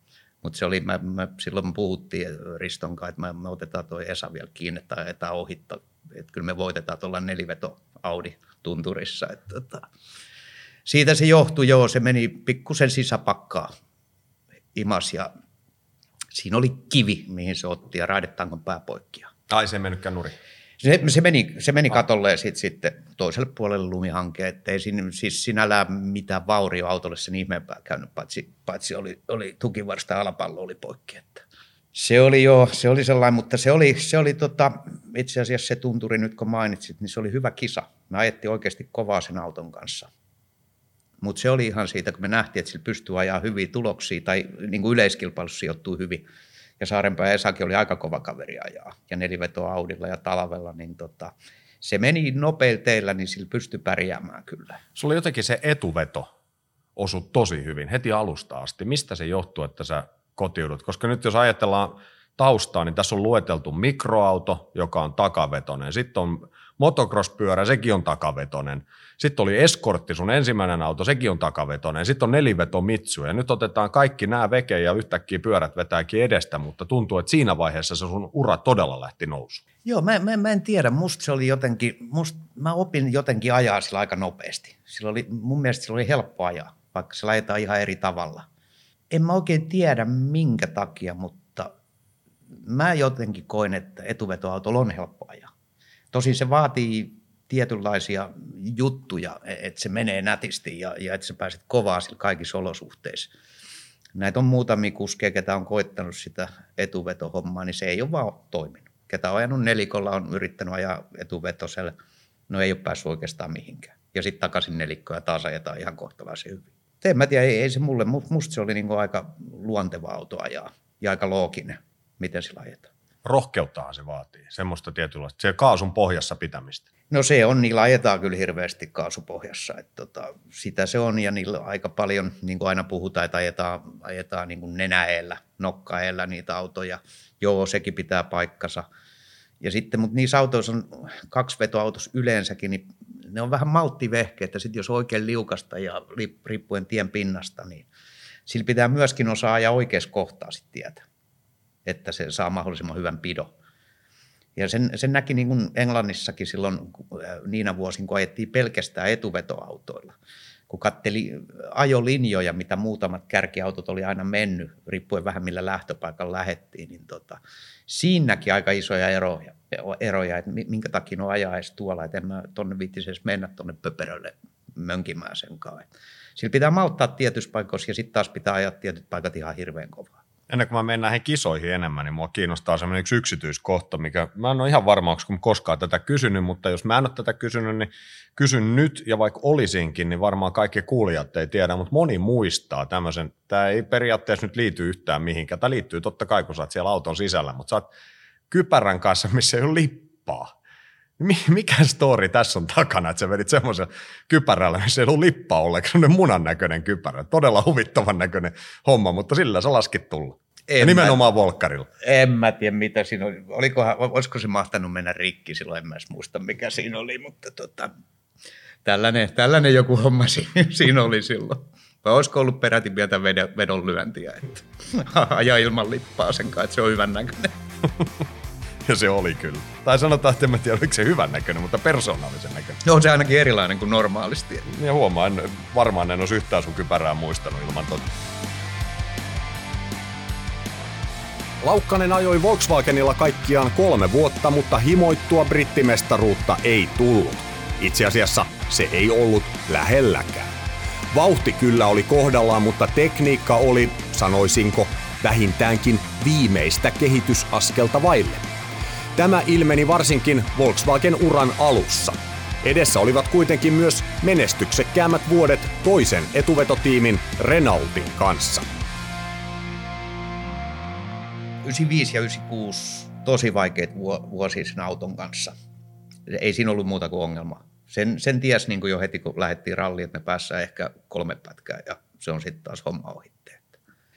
mutta se oli, mä, mä, silloin me puhuttiin Riston kanssa, että me, otetaan tuo Esa vielä kiinni tai ajetaan ohittaa. Että kyllä me voitetaan tuolla neliveto Audi tunturissa. Että, tota, siitä se johtui, joo, se meni pikkusen sisäpakkaa imas ja siinä oli kivi, mihin se otti ja raidetangon pääpoikkia. Ai se ei mennytkään nuri. Se, se meni, se meni katolle ja sitten, sitten toiselle puolelle lumihanke, ettei siinä, siis sinällään mitään vaurio autolle sen ihmeempää käynyt, paitsi, paitsi oli, oli tukivarsta alapallo oli poikki. Että. Se oli jo, se oli sellainen, mutta se oli, se oli tota, itse asiassa se tunturi nyt kun mainitsit, niin se oli hyvä kisa. Me ajettiin oikeasti kovaa sen auton kanssa. Mutta se oli ihan siitä, kun me nähtiin, että sillä pystyy ajaa hyviä tuloksia tai niin kuin yleiskilpailussa sijoittuu hyvin – ja Saarenpää Esakin oli aika kova kaveri ajaa ja nelivetoa Audilla ja talvella, niin tota, se meni nopeilla teillä, niin sillä pystyi pärjäämään kyllä. Sulla jotenkin se etuveto osui tosi hyvin heti alusta asti. Mistä se johtuu, että sä kotiudut? Koska nyt jos ajatellaan taustaa, niin tässä on lueteltu mikroauto, joka on takavetonen. Sitten on motocross-pyörä, sekin on takavetonen. Sitten oli Eskortti, sun ensimmäinen auto, sekin on takavetonen. Sitten on neliveto Mitsu ja nyt otetaan kaikki nämä veke ja yhtäkkiä pyörät vetääkin edestä, mutta tuntuu, että siinä vaiheessa se sun ura todella lähti nousu. Joo, mä, mä, mä en tiedä. Musta se oli jotenkin, must, mä opin jotenkin ajaa sillä aika nopeasti. Sillä oli, mun mielestä sillä oli helppo ajaa, vaikka se laitetaan ihan eri tavalla. En mä oikein tiedä minkä takia, mutta mä jotenkin koin, että etuvetoauto on helppo ajaa. Tosin se vaatii tietynlaisia juttuja, että se menee nätisti ja, ja että sä pääset kovaa kaikissa olosuhteissa. Näitä on muutamia kuskeja, ketä on koittanut sitä etuvetohommaa, niin se ei ole vaan toiminut. Ketä on ajanut nelikolla, on yrittänyt ajaa etuvetoselle, no ei ole päässyt oikeastaan mihinkään. Ja sitten takaisin nelikkoa taas ajetaan ihan kohtalaisen hyvin. En mä tiedä, ei, ei se mulle, musta se oli niinku aika luonteva auto ajaa ja aika looginen, miten sillä ajetaan rohkeuttahan se vaatii, semmoista tietynlaista, se kaasun pohjassa pitämistä. No se on, niillä ajetaan kyllä hirveästi kaasupohjassa, että tota, sitä se on ja niillä aika paljon, niin kuin aina puhutaan, että ajetaan, ajetaan niin kuin nenäellä, nokkaella niitä autoja. Joo, sekin pitää paikkansa. Ja sitten, mutta niissä autoissa on kaksivetoautossa yleensäkin, niin ne on vähän malttivehkeet, että sitten jos oikein liukasta ja riippuen tien pinnasta, niin sillä pitää myöskin osaa ajaa oikeassa kohtaa sitten tietä että se saa mahdollisimman hyvän pidon. Ja sen, sen näki niin kuin Englannissakin silloin äh, niinä vuosina, kun ajettiin pelkästään etuvetoautoilla. Kun katteli ajolinjoja, mitä muutamat kärkiautot oli aina mennyt, riippuen vähän millä lähtöpaikan lähettiin, niin tota, siinäkin aika isoja eroja, eroja, että minkä takia no ajaa edes tuolla, että en mä tuonne viittisi mennä tuonne pöperölle mönkimään sen kanssa. Sillä pitää malttaa tietyissä paikoissa ja sitten taas pitää ajaa tietyt paikat ihan hirveän kovaa ennen kuin mä menen näihin kisoihin enemmän, niin mua kiinnostaa semmoinen yksi yksityiskohta, mikä mä en ole ihan varma, onko koskaan tätä kysynyt, mutta jos mä en ole tätä kysynyt, niin kysyn nyt, ja vaikka olisinkin, niin varmaan kaikki kuulijat ei tiedä, mutta moni muistaa tämmöisen, tämä ei periaatteessa nyt liity yhtään mihinkään, tämä liittyy totta kai, kun sä oot siellä auton sisällä, mutta sä oot kypärän kanssa, missä ei ole lippaa. Mikä story tässä on takana, että sä vedit semmoisen kypärällä, missä ei ollut lippaa ollenkaan, semmoinen munan näköinen kypärä. Todella huvittavan näköinen homma, mutta sillä sä laskit tulla. En ja nimenomaan mä, volkkarilla. En mä tiedä, mitä siinä oli. Olikohan, olisiko se mahtanut mennä rikki silloin, en mä muista, mikä siinä oli, mutta tota, tällainen, tällainen joku homma siinä oli silloin. Vai olisiko ollut peräti pientä vedonlyöntiä, että ajaa ilman lippaa sen kanssa, että se on hyvän näköinen. Ja se oli kyllä. Tai sanotaan, että en mä tiedä, oliko se hyvän näköinen, mutta persoonallisen näköinen. Joo, se ainakin erilainen kuin normaalisti. Ja huomaan, varmaan en olisi yhtään sun kypärää muistanut ilman tota. Laukkanen ajoi Volkswagenilla kaikkiaan kolme vuotta, mutta himoittua brittimestaruutta ei tullut. Itse asiassa se ei ollut lähelläkään. Vauhti kyllä oli kohdallaan, mutta tekniikka oli, sanoisinko, vähintäänkin viimeistä kehitysaskelta vaille. Tämä ilmeni varsinkin Volkswagen uran alussa. Edessä olivat kuitenkin myös menestyksekkäämmät vuodet toisen etuvetotiimin Renaultin kanssa. 95 ja 96 tosi vaikeat vuosia sen auton kanssa. Ei siinä ollut muuta kuin ongelma. Sen, sen ties niin kuin jo heti, kun lähdettiin ralliin, että me päässään ehkä kolme pätkää ja se on sitten taas homma ohitteen.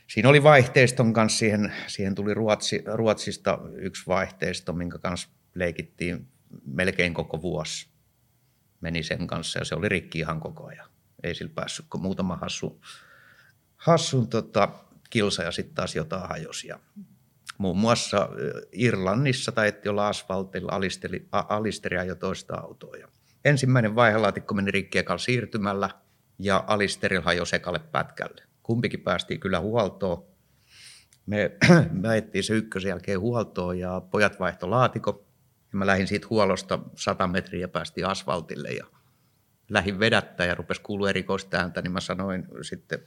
Siinä oli vaihteiston kanssa, siihen, siihen tuli Ruotsi, Ruotsista yksi vaihteisto, minkä kanssa leikittiin melkein koko vuosi. Meni sen kanssa ja se oli rikki ihan koko ajan. Ei sillä päässyt kuin muutama hassu, hassun tota, kilsa ja sitten taas jotain hajosi. Ja muun muassa Irlannissa taidettiin olla asfaltilla, alisteri, alisteri jo toista autoa. Ja ensimmäinen vaihelaatikko meni rikki siirtymällä ja alisterilla hajosi ekalle pätkälle kumpikin päästiin kyllä huoltoon. Me, ajettiin se ykkösen jälkeen huoltoon ja pojat vaihto laatikko. Ja mä lähdin siitä huollosta 100 metriä päästiin asfaltille ja lähdin vedättää ja rupesi kuulua erikoista ääntä, niin mä sanoin sitten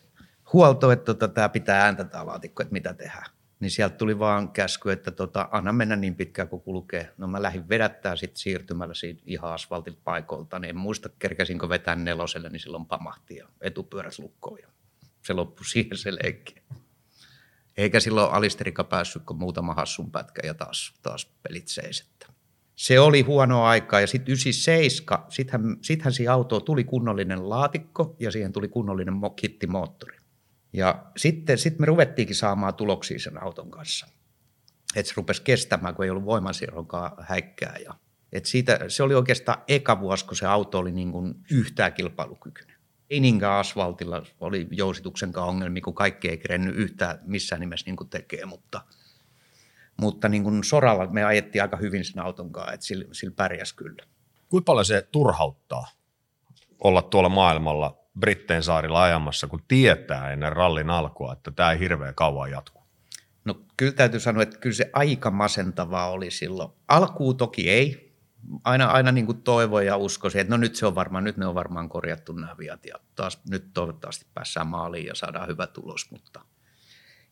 huolto, että tota, tämä pitää ääntä tämä laatikko, että mitä tehdään. Niin sieltä tuli vaan käsky, että tota, anna mennä niin pitkään kuin kulkee. No mä lähdin vedättää sitten siirtymällä siitä ihan asfaltilta paikolta, niin en muista kerkäsinkö vetää neloselle, niin silloin pamahti ja etupyörät lukkoon se loppui siihen se leikki. Eikä silloin Alisterika päässyt kuin muutama hassun pätkä ja taas, taas pelit seisettä. Se oli huono aika ja sitten 97, sittenhän, sittenhän siihen autoon tuli kunnollinen laatikko ja siihen tuli kunnollinen kittimoottori. Ja sitten sit me ruvettiinkin saamaan tuloksia sen auton kanssa. että se rupesi kestämään, kun ei ollut voimansiirronkaan häikkää. Ja, et siitä, se oli oikeastaan eka vuosi, kun se auto oli niin kuin yhtään kilpailukykyinen. Ei niinkään asfaltilla, oli jousituksen ongelmia, kun kaikki ei kerennyt yhtään missään nimessä niin kuin tekee, mutta, mutta niin kuin soralla me ajettiin aika hyvin sen auton kanssa, että sillä, sillä pärjäs kyllä. Kuinka paljon se turhauttaa olla tuolla maailmalla Britteen saarilla ajamassa, kun tietää ennen rallin alkua, että tämä ei hirveän kauan jatku? No kyllä täytyy sanoa, että kyllä se aika masentavaa oli silloin. Alkuun toki ei. Aina, aina niin kuin toivoi ja uskoisin, että no nyt se on varmaan, nyt ne on varmaan korjattu nämä viat ja taas nyt toivottavasti päässään maaliin ja saadaan hyvä tulos, mutta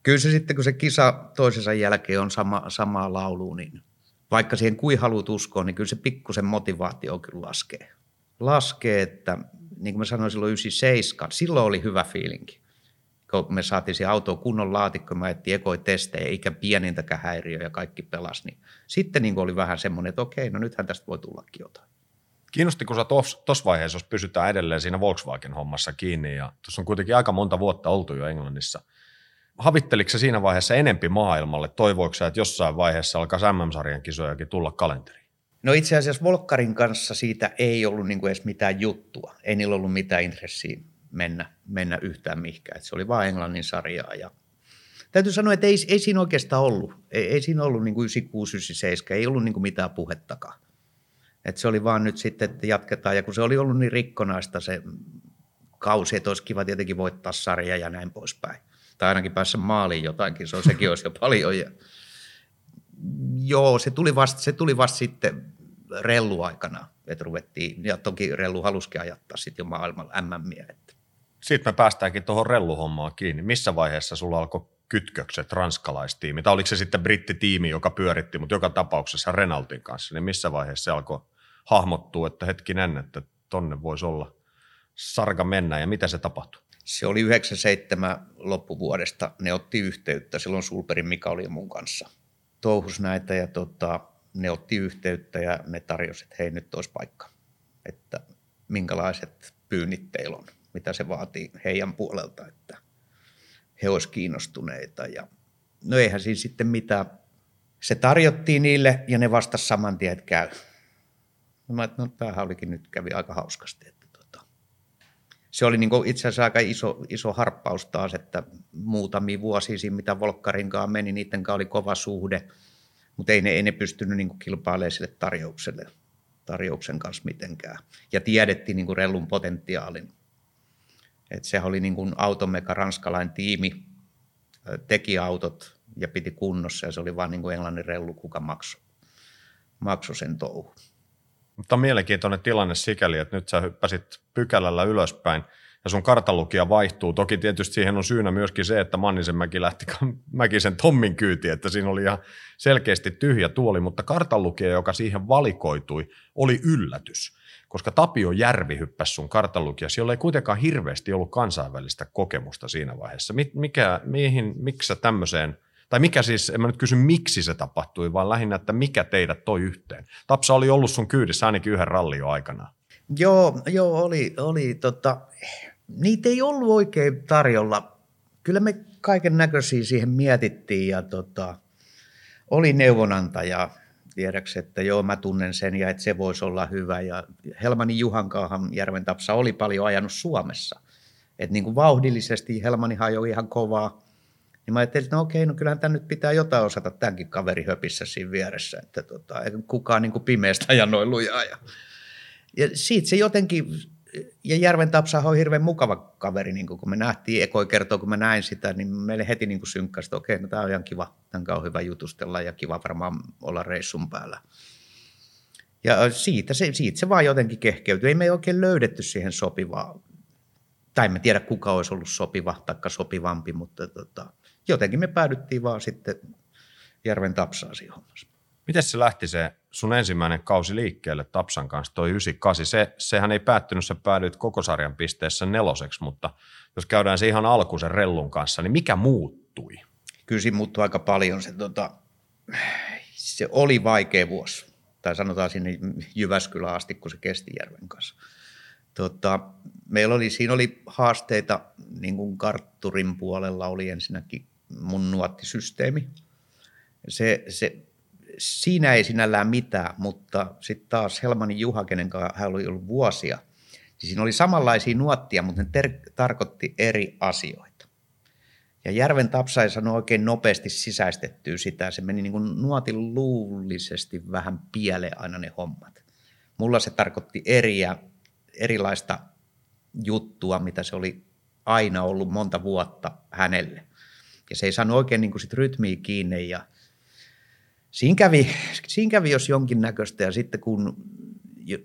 kyllä se sitten, kun se kisa toisensa jälkeen on sama, samaa laulu, niin vaikka siihen kuin haluat uskoa, niin kyllä se pikkusen motivaatio kyllä laskee. Laskee, että niin kuin mä sanoin silloin 97, silloin oli hyvä fiilinki kun me saatiin se auto kunnon laatikko, mä etsin ekoi testejä, eikä pienintäkään häiriö ja kaikki pelas, niin sitten niin oli vähän semmoinen, että okei, no nythän tästä voi tullakin jotain. Kiinnosti, kun sä tuossa vaiheessa, jos pysytään edelleen siinä Volkswagen-hommassa kiinni, ja tuossa on kuitenkin aika monta vuotta oltu jo Englannissa. Havitteliko se siinä vaiheessa enempi maailmalle? Toivoiko että jossain vaiheessa alkaa MM-sarjan kisojakin tulla kalenteriin? No itse asiassa Volkkarin kanssa siitä ei ollut niin kuin edes mitään juttua. Ei niillä ollut mitään intressiä mennä, mennä yhtään mihinkään. se oli vain Englannin sarjaa. Ja täytyy sanoa, että ei, ei siinä oikeastaan ollut. Ei, ei siinä ollut niin kuin 96, 97, ei ollut niin kuin mitään puhettakaan. Et se oli vaan nyt sitten, että jatketaan. Ja kun se oli ollut niin rikkonaista se kausi, että olisi kiva tietenkin voittaa sarja ja näin poispäin. Tai ainakin päässä maaliin jotainkin, se on, sekin olisi jo paljon. Ja, joo, se tuli vasta, se tuli vasta sitten relluaikana, että ruvettiin, ja toki rellu halusikin ajattaa sitten jo maailmalla MMiä. Että sitten me päästäänkin tuohon relluhommaan kiinni. Missä vaiheessa sulla alkoi kytkökset ranskalaistiimi, tai oliko se sitten brittitiimi, joka pyöritti, mutta joka tapauksessa Renaultin kanssa, niin missä vaiheessa se alkoi hahmottua, että hetkinen, että tonne voisi olla sarka mennä, ja mitä se tapahtui? Se oli 97 loppuvuodesta, ne otti yhteyttä, silloin Sulperin Mika oli mun kanssa. Touhus näitä ja tota, ne otti yhteyttä ja ne tarjosivat, että hei nyt olisi paikka, että minkälaiset pyynnit teillä on mitä se vaatii heidän puolelta, että he olisivat kiinnostuneita. Ja no eihän siinä sitten mitään. Se tarjottiin niille ja ne vastasi saman tien, että käy. Mä että no tämähän olikin nyt kävi aika hauskasti. Se oli niin itse asiassa aika iso, iso harppaus taas, että muutamia vuosia siinä, mitä Volkkarin kanssa meni, niiden kanssa oli kova suhde, mutta ei ne, ei ne pystynyt niin kilpailemaan sille tarjoukselle, tarjouksen kanssa mitenkään. Ja tiedettiin niin rellun potentiaalin et sehän oli niin automeka ranskalainen tiimi, teki autot ja piti kunnossa ja se oli vain niin englannin rellu, kuka maksoi, maksoi sen touhu. Mutta on mielenkiintoinen tilanne sikäli, että nyt sä hyppäsit pykälällä ylöspäin ja sun kartalukija vaihtuu. Toki tietysti siihen on syynä myöskin se, että Mannisen mäki lähti Mäkisen Tommin kyyti, että siinä oli ihan selkeästi tyhjä tuoli, mutta kartalukija, joka siihen valikoitui, oli yllätys koska Tapio Järvi hyppäsi sun kartanlukijassa, jolla ei kuitenkaan hirveästi ollut kansainvälistä kokemusta siinä vaiheessa. Mikä, mihin, miksi sä tämmöiseen, tai mikä siis, en mä nyt kysy miksi se tapahtui, vaan lähinnä, että mikä teidät toi yhteen. Tapsa oli ollut sun kyydissä ainakin yhden rallin aikana. Joo, joo oli, oli tota, niitä ei ollut oikein tarjolla. Kyllä me kaiken näköisiä siihen mietittiin ja tota, oli neuvonantaja, tiedäksi, että joo, mä tunnen sen ja että se voisi olla hyvä. Ja Helmani Juhankaahan Järven Tapsa oli paljon ajanut Suomessa. Että niin kuin vauhdillisesti Helmanihan jo ihan kovaa. Niin mä ajattelin, että no okei, no kyllähän tämä nyt pitää jotain osata tämänkin kaveri höpissä siinä vieressä, että tota, ei kukaan niin pimeästä aja noin lujaa. Ja, ja siitä se jotenkin ja Järven Tapsa on hirveän mukava kaveri, niin kun me nähtiin ekoi kertoo, kun mä näin sitä, niin meille heti niin synkkäsi, että okei, no tämä on ihan kiva, tämän on hyvä jutustella ja kiva varmaan olla reissun päällä. Ja siitä se, siitä se vaan jotenkin kehkeytyi. Ei me oikein löydetty siihen sopivaa, tai en tiedä kuka olisi ollut sopiva tai sopivampi, mutta tota, jotenkin me päädyttiin vaan sitten Järven Tapsaan siinä hommassa. Miten se lähti se sun ensimmäinen kausi liikkeelle Tapsan kanssa, toi 98? Se, sehän ei päättynyt, sä päädyit koko sarjan pisteessä neloseksi, mutta jos käydään se ihan alku sen rellun kanssa, niin mikä muuttui? Kyllä siinä muuttui aika paljon. Se, tota, se oli vaikea vuosi, tai sanotaan sinne Jyväskylä asti, kun se kesti Järven kanssa. Tota, meillä oli, siinä oli haasteita, niin kuin kartturin puolella oli ensinnäkin mun nuottisysteemi – se, se, siinä ei sinällään mitään, mutta sitten taas Helmanin Juha, kenen kanssa hän oli ollut vuosia, niin siinä oli samanlaisia nuottia, mutta ne ter- tarkoitti eri asioita. Ja Järven Tapsa ei sano oikein nopeasti sisäistettyä sitä. Se meni niin kuin nuotin luullisesti vähän pieleen aina ne hommat. Mulla se tarkoitti eriä, erilaista juttua, mitä se oli aina ollut monta vuotta hänelle. Ja se ei saanut oikein niin kuin sit rytmiä kiinni ja siinä kävi, siinä kävi jos jonkinnäköistä ja sitten kun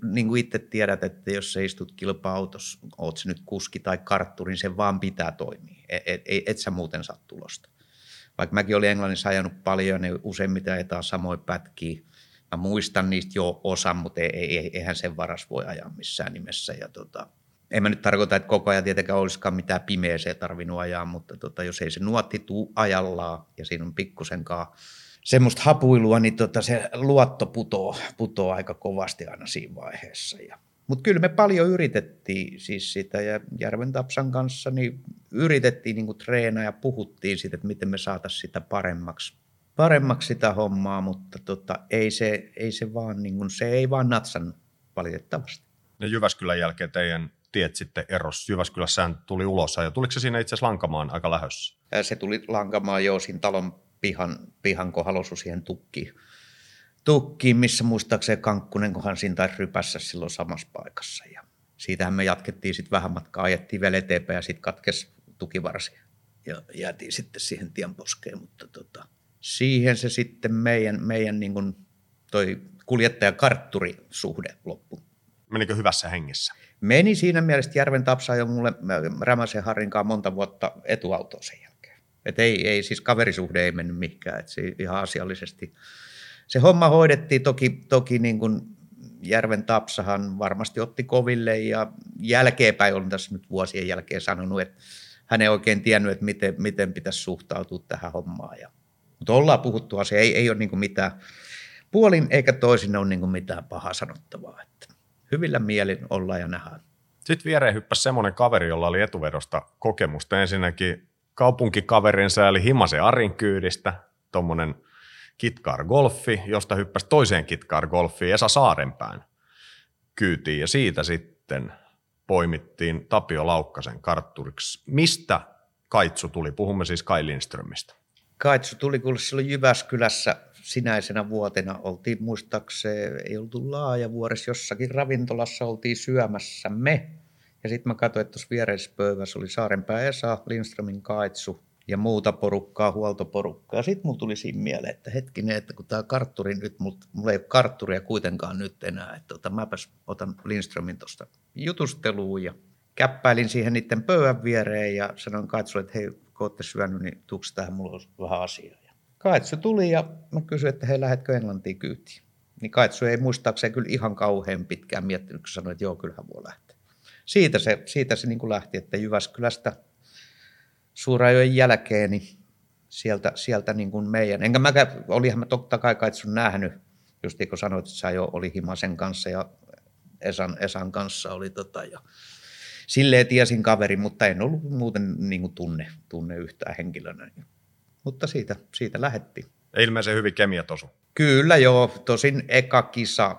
niin kuin itse tiedät, että jos sä istut kilpa-autossa, oot se nyt kuski tai kartturi, niin se vaan pitää toimia. Et, et, et, et sä muuten saa tulosta. Vaikka mäkin olin Englannissa ajanut paljon, ne useimmiten ajetaan samoin pätkiä. Mä muistan niistä jo osan, mutta ei, eihän sen varas voi ajaa missään nimessä. Ja tota, en mä nyt tarkoita, että koko ajan tietenkään olisikaan mitään pimeeseen tarvinnut ajaa, mutta tota, jos ei se nuotti tuu ajallaan ja siinä on pikkusenkaan semmoista hapuilua, niin tota, se luotto putoo, putoo aika kovasti aina siinä vaiheessa. Ja, mutta kyllä me paljon yritettiin siis sitä ja Järven Tapsan kanssa niin yritettiin niin treenaa ja puhuttiin siitä, että miten me saataisiin sitä paremmaksi, paremmaksi sitä hommaa, mutta tota, ei, se, ei se vaan, niin se ei vaan natsan valitettavasti. Ja Jyväskylän jälkeen teidän tiet sitten eros. Jyväskylässään tuli ulos ja tuliko se siinä itse asiassa Lankamaan aika lähössä? Se tuli Lankamaan jo siinä talon pihan, pihan kohdalla siihen tukkiin, tukkiin, missä muistaakseni Kankkunen, kohan siinä taisi rypässä silloin samassa paikassa. Ja siitähän me jatkettiin sitten vähän matkaa, ajettiin vielä eteenpäin ja sitten katkesi tukivarsi ja jäätiin sitten siihen tienposkeen, mutta tota, siihen se sitten meidän, meidän niin kuin toi kuljettaja-kartturi-suhde loppui. Menikö hyvässä hengessä? Meni siinä mielessä, Järven Tapsa jo mulle Rämäsen Harrinkaan monta vuotta etuautoa sen jälkeen. Et ei, ei, siis kaverisuhde ei mennyt mihinkään, et se ihan asiallisesti. Se homma hoidettiin toki, toki niin kuin Järven Tapsahan varmasti otti koville ja jälkeenpäin olen tässä nyt vuosien jälkeen sanonut, että hän ei oikein tiennyt, että miten, miten pitäisi suhtautua tähän hommaan. Ja, mutta ollaan puhuttu asia, ei, ei ole niin mitään puolin eikä toisin ole niin mitään pahaa sanottavaa. Että hyvillä mielin ollaan ja nähdään. Sitten viereen hyppäsi semmoinen kaveri, jolla oli etuvedosta kokemusta. Ensinnäkin kaupunkikaverinsa eli Himasen Arin kyydistä, tuommoinen Kitkar Golfi, josta hyppäsi toiseen Kitkar Golfiin Esa Saarenpään kyytiin ja siitä sitten poimittiin Tapio Laukkasen kartturiksi. Mistä Kaitsu tuli? Puhumme siis Kai Lindströmistä. Kaitsu tuli kuule silloin Jyväskylässä sinäisenä vuotena. Oltiin muistaakseen, ei oltu laaja vuodessa, jossakin ravintolassa oltiin syömässä me. Ja sitten mä katsoin, että tuossa viereisessä pöydässä oli Saarenpää Esa, Lindströmin Kaitsu ja muuta porukkaa, huoltoporukkaa. Sitten mulla tuli siinä mieleen, että hetkinen, että kun tämä kartturi nyt, mulla ei ole kartturia kuitenkaan nyt enää, että tota, mäpäs otan Lindströmin tuosta jutusteluun ja käppäilin siihen niiden pöydän viereen ja sanoin Kaitsulle, että hei, kun olette syönyt, niin tuuks tähän mulla olisi vähän asiaa. Kaitsu tuli ja mä kysyin, että hei, lähetkö Englantiin kyytiin? Niin Kaitsu ei muistaakseen kyllä ihan kauhean pitkään miettinyt, kun sanoi, että joo, kyllähän voi lähteä. Siitä se, siitä se niin kuin lähti, että Jyväskylästä suurajojen jälkeen, niin sieltä, sieltä niin kuin meidän, enkä mä, olihan mä totta kai Kaitsun nähnyt, just niin kun sanoit, että sä jo oli Himasen kanssa ja Esan, Esan kanssa oli tota, ja silleen tiesin kaveri, mutta en ollut muuten niin kuin tunne, tunne yhtään henkilönä. Mutta siitä, siitä lähetti. Ilmeisen hyvin kemia tosu. Kyllä joo, tosin eka kisa,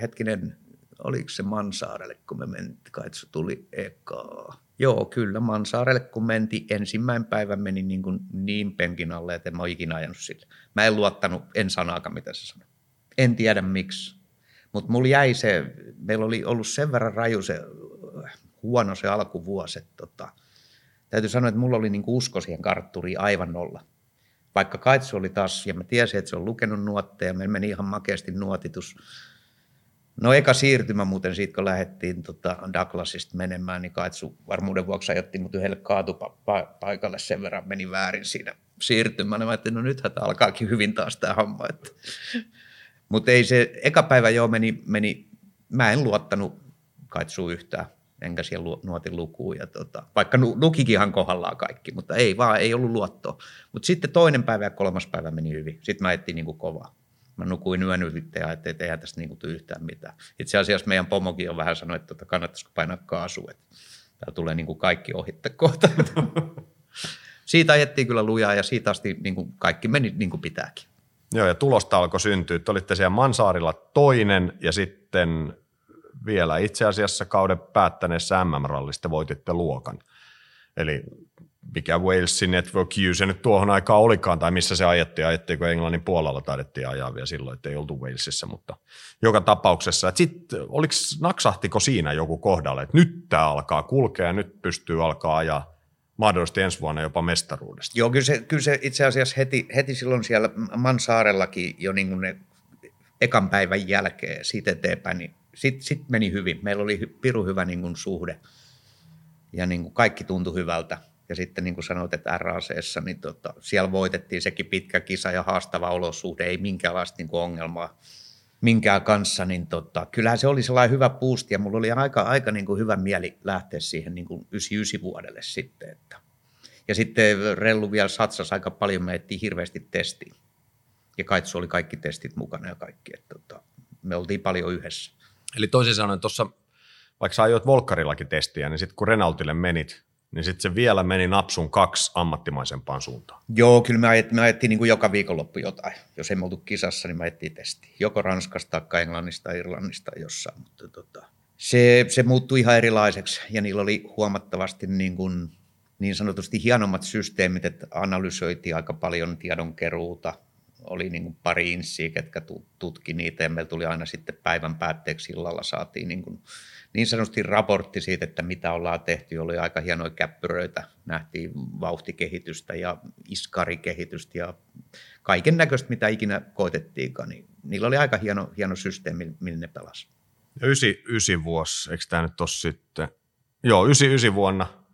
hetkinen, oliko se Mansaarelle, kun me mentiin, kai se tuli eka. Joo, kyllä Mansaarelle, kun menti ensimmäinen päivä meni niin, kuin niin penkin alle, että en mä ole ikinä ajanut sille. Mä en luottanut en sanaakaan, mitä se sanoi. En tiedä miksi. Mutta mulla jäi se, meillä oli ollut sen verran raju se huono se alkuvuosi. Että tota, täytyy sanoa, että mulla oli niinku usko siihen kartturiin aivan nolla. Vaikka Kaitsu oli taas, ja mä tiesin, että se on lukenut nuotteja, meillä meni ihan makeasti nuotitus. No eka siirtymä muuten siitä, kun lähdettiin tota Douglasista menemään, niin Kaitsu varmuuden vuoksi ajotti mut yhdelle kaatupaikalle sen verran meni väärin siinä siirtymänä. Mä ajattelin, no nythän tämä alkaakin hyvin taas tämä homma. Mutta ei se, eka päivä jo meni, meni, mä en luottanut Kaitsuun yhtään enkä siellä nuotin lukuun. Ja tota, vaikka lukikinhan kohdallaan kaikki, mutta ei vaan, ei ollut luottoa. Mutta sitten toinen päivä ja kolmas päivä meni hyvin. Sitten mä etsin niin kovaa. Mä nukuin yön yli ja ajattelin, että eihän tästä niin kuin yhtään mitään. Itse asiassa meidän pomokin on vähän sanonut, että tota, kannattaisiko painaa kaasua, täällä tulee niin kaikki ohitte kohta. siitä ajettiin kyllä lujaa ja siitä asti niin kuin kaikki meni niin kuin pitääkin. Joo, ja tulosta alkoi syntyä. Te olitte siellä Mansaarilla toinen ja sitten vielä itse asiassa kauden päättäneessä MM-rallista voititte luokan. Eli mikä Walesin Network U se nyt tuohon aikaan olikaan, tai missä se ajettiin, ajettiinko Englannin puolella taidettiin ajaa vielä silloin, että ei oltu Walesissa, mutta joka tapauksessa. Sitten naksahtiko siinä joku kohdalle, että nyt tämä alkaa kulkea nyt pystyy alkaa ajaa mahdollisesti ensi vuonna jopa mestaruudesta? Joo, kyllä se, kyllä se itse asiassa heti, heti silloin siellä Mansaarellakin jo niin kuin ne ekan päivän jälkeen siitä eteenpäin, niin sitten sit meni hyvin. Meillä oli piru hyvä niin kuin suhde ja niin kuin kaikki tuntui hyvältä. Ja sitten niin kuin sanoit, että RACssa, niin tota, siellä voitettiin sekin pitkä kisa ja haastava olosuhde, ei minkäänlaista niin kuin ongelmaa minkään kanssa, niin tota, kyllähän se oli sellainen hyvä puusti ja mulla oli aika, aika niin kuin hyvä mieli lähteä siihen niin kuin 99 vuodelle sitten. Että. Ja sitten Rellu vielä satsasi aika paljon, me ettiin hirveästi testiin. Ja Kaitsu oli kaikki testit mukana ja kaikki, että tota, me oltiin paljon yhdessä. Eli toisin sanoen tuossa, vaikka sä ajoit Volkkarillakin testiä, niin sitten kun Renaultille menit, niin sitten se vielä meni napsun kaksi ammattimaisempaan suuntaan. Joo, kyllä me ajettiin, me ajettiin niin kuin joka viikonloppu jotain. Jos emme oltu kisassa, niin me ajettiin testiä. Joko Ranskasta, tai Englannista, Irlannista jossain. Mutta tota, se, se muuttui ihan erilaiseksi ja niillä oli huomattavasti niin, kuin, niin sanotusti hienommat systeemit, että analysoitiin aika paljon tiedonkeruuta. Oli niin kuin pari inssiä, ketkä tutki niitä ja meillä tuli aina sitten päivän päätteeksi illalla saatiin niin kuin niin sanotusti raportti siitä, että mitä ollaan tehty. Oli aika hienoja käppyröitä. Nähtiin vauhtikehitystä ja iskarikehitystä ja kaiken näköistä, mitä ikinä koitettiinkaan. Niin niillä oli aika hieno, hieno systeemi, millä ne pelasi. Ja 99 vuosi, eikö tämä nyt ole sitten? Joo, 99 vuonna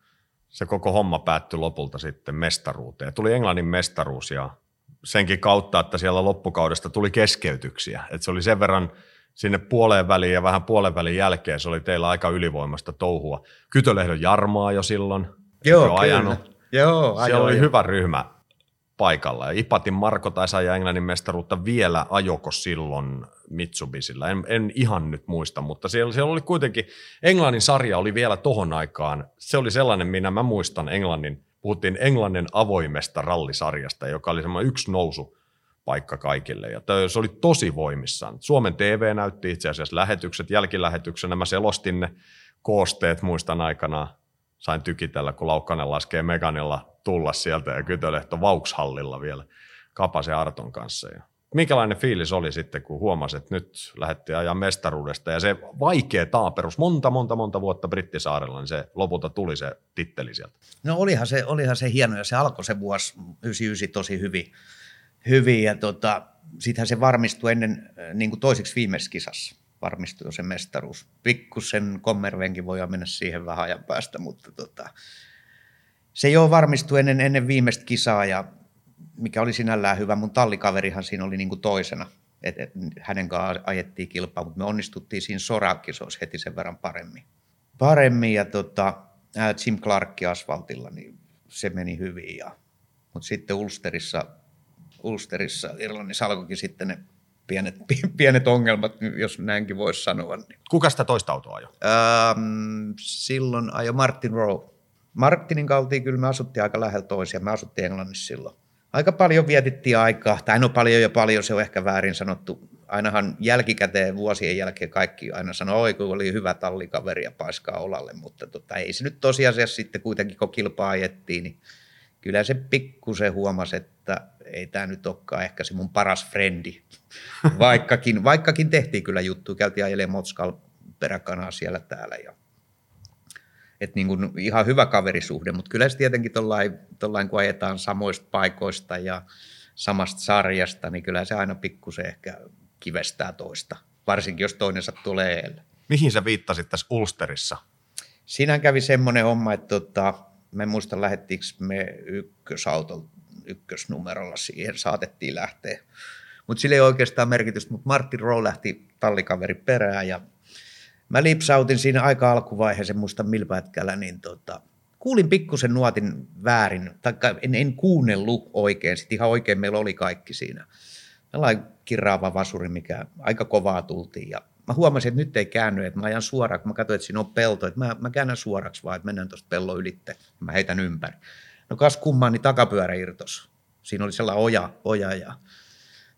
se koko homma päättyi lopulta sitten mestaruuteen. Tuli Englannin mestaruus ja senkin kautta, että siellä loppukaudesta tuli keskeytyksiä. Että se oli sen verran – sinne puoleen väliin ja vähän puolen välin jälkeen se oli teillä aika ylivoimasta touhua. Kytölehdon Jarmaa jo silloin. Joo, jo ajanut. Joo, ajoin, Siellä oli hyvä ryhmä paikalla. Ja Ipatin Marko taisi ajaa Englannin mestaruutta vielä ajoko silloin Mitsubisilla. En, en ihan nyt muista, mutta siellä, siellä oli kuitenkin, Englannin sarja oli vielä tohon aikaan, se oli sellainen, minä mä muistan Englannin, puhuttiin Englannin avoimesta rallisarjasta, joka oli semmoinen yksi nousu paikka kaikille. Ja se oli tosi voimissaan. Suomen TV näytti itse asiassa lähetykset, jälkilähetyksenä. Mä selostin ne koosteet, muistan aikana. Sain tykitellä, kun Laukkanen laskee Meganilla tulla sieltä ja Kytölehto Vauxhallilla vielä Kapasen Arton kanssa. Ja minkälainen fiilis oli sitten, kun huomasi, että nyt lähdettiin ajaa mestaruudesta ja se vaikea taaperus, monta, monta, monta vuotta Brittisaarella, niin se lopulta tuli se titteli sieltä. No olihan se, olihan se hieno ja se alkoi se vuosi 99 tosi hyvin hyvin ja tota, sittenhän se varmistui ennen äh, niin kuin toiseksi viimeisessä kisassa varmistui jo se mestaruus. Pikkusen kommervenkin voi mennä siihen vähän ajan päästä, mutta tota, se jo varmistui ennen, ennen viimeistä kisaa ja mikä oli sinällään hyvä. Mun tallikaverihan siinä oli niin kuin toisena. Et, et, hänen kanssaan ajettiin kilpaa, mutta me onnistuttiin siinä sorakisoissa heti sen verran paremmin. Paremmin ja tota, Jim Clark asfaltilla, niin se meni hyvin. Ja, mutta sitten Ulsterissa Ulsterissa Irlannissa alkoikin sitten ne pienet, pienet ongelmat, jos näinkin voisi sanoa. Niin. Kuka sitä toista autoa ajoi? Ähm, silloin ajo Martin Rowe. Martinin kautta kyllä me asuttiin aika lähellä toisia. Me asuttiin Englannissa silloin. Aika paljon vietittiin aikaa, tai no paljon ja paljon, se on ehkä väärin sanottu. Ainahan jälkikäteen vuosien jälkeen kaikki aina sanoo, oi kun oli hyvä tallikaveri ja paiskaa olalle, mutta tota, ei se nyt tosiasiassa sitten kuitenkin, kun kilpaa ajettiin, niin kyllä se pikkusen huomasi, että ei tämä nyt olekaan ehkä se mun paras frendi. Vaikkakin, vaikkakin tehtiin kyllä juttu, käytiin ajelemaan Motskal peräkanaa siellä täällä. Ja, et niin kuin ihan hyvä kaverisuhde, mutta kyllä se tietenkin tuollain, kun ajetaan samoista paikoista ja samasta sarjasta, niin kyllä se aina pikkusen ehkä kivestää toista, varsinkin jos toinen sattuu leelle. Mihin sä viittasit tässä Ulsterissa? Siinä kävi semmoinen homma, että tota, me muista lähettiinkö me ykkösautolta ykkösnumerolla siihen saatettiin lähteä. Mutta sillä ei oikeastaan merkitystä, mutta Martin Rowe lähti tallikaveri perään ja mä lipsautin siinä aika alkuvaiheessa, muista millä niin tota, kuulin pikkusen nuotin väärin, tai en, en kuunnellut oikein, sitten ihan oikein meillä oli kaikki siinä. Tällainen kirraava vasuri, mikä aika kovaa tultiin ja mä huomasin, että nyt ei käänny, että mä ajan suoraan, kun mä katsoin, että siinä on pelto, että mä, mä käännän suoraksi vaan, että mennään tuosta pellon ylitte, mä heitän ympäri. No kas kummaan, niin takapyörä irtos. Siinä oli sellainen oja, oja ja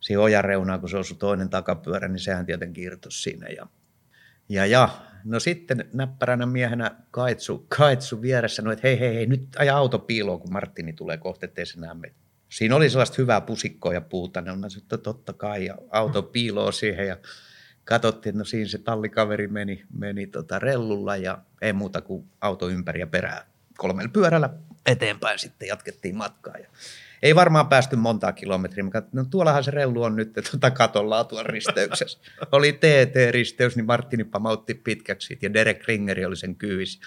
siinä ojan reunaan, kun se osui toinen takapyörä, niin sehän tietenkin irtosi siinä. Ja, ja, ja no sitten näppäränä miehenä kaitsu, kaitsu vieressä, no että hei, hei, hei, nyt aja auto piiloon, kun Martini tulee kohta, ettei se näe. Siinä oli sellaista hyvää pusikkoa ja puuta, mä sanoin, että totta kai, ja auto piiloo siihen, ja katsottiin, että no siinä se tallikaveri meni, meni tota rellulla, ja ei muuta kuin auto ympäri ja perää kolmella pyörällä eteenpäin sitten jatkettiin matkaa. Ja ei varmaan päästy montaa kilometriä. Mä katsoin, no tuollahan se rellu on nyt tuota katolla tuolla risteyksessä. Oli TT-risteys, niin Martini pamautti pitkäksi ja Derek Ringeri oli sen kyyvis.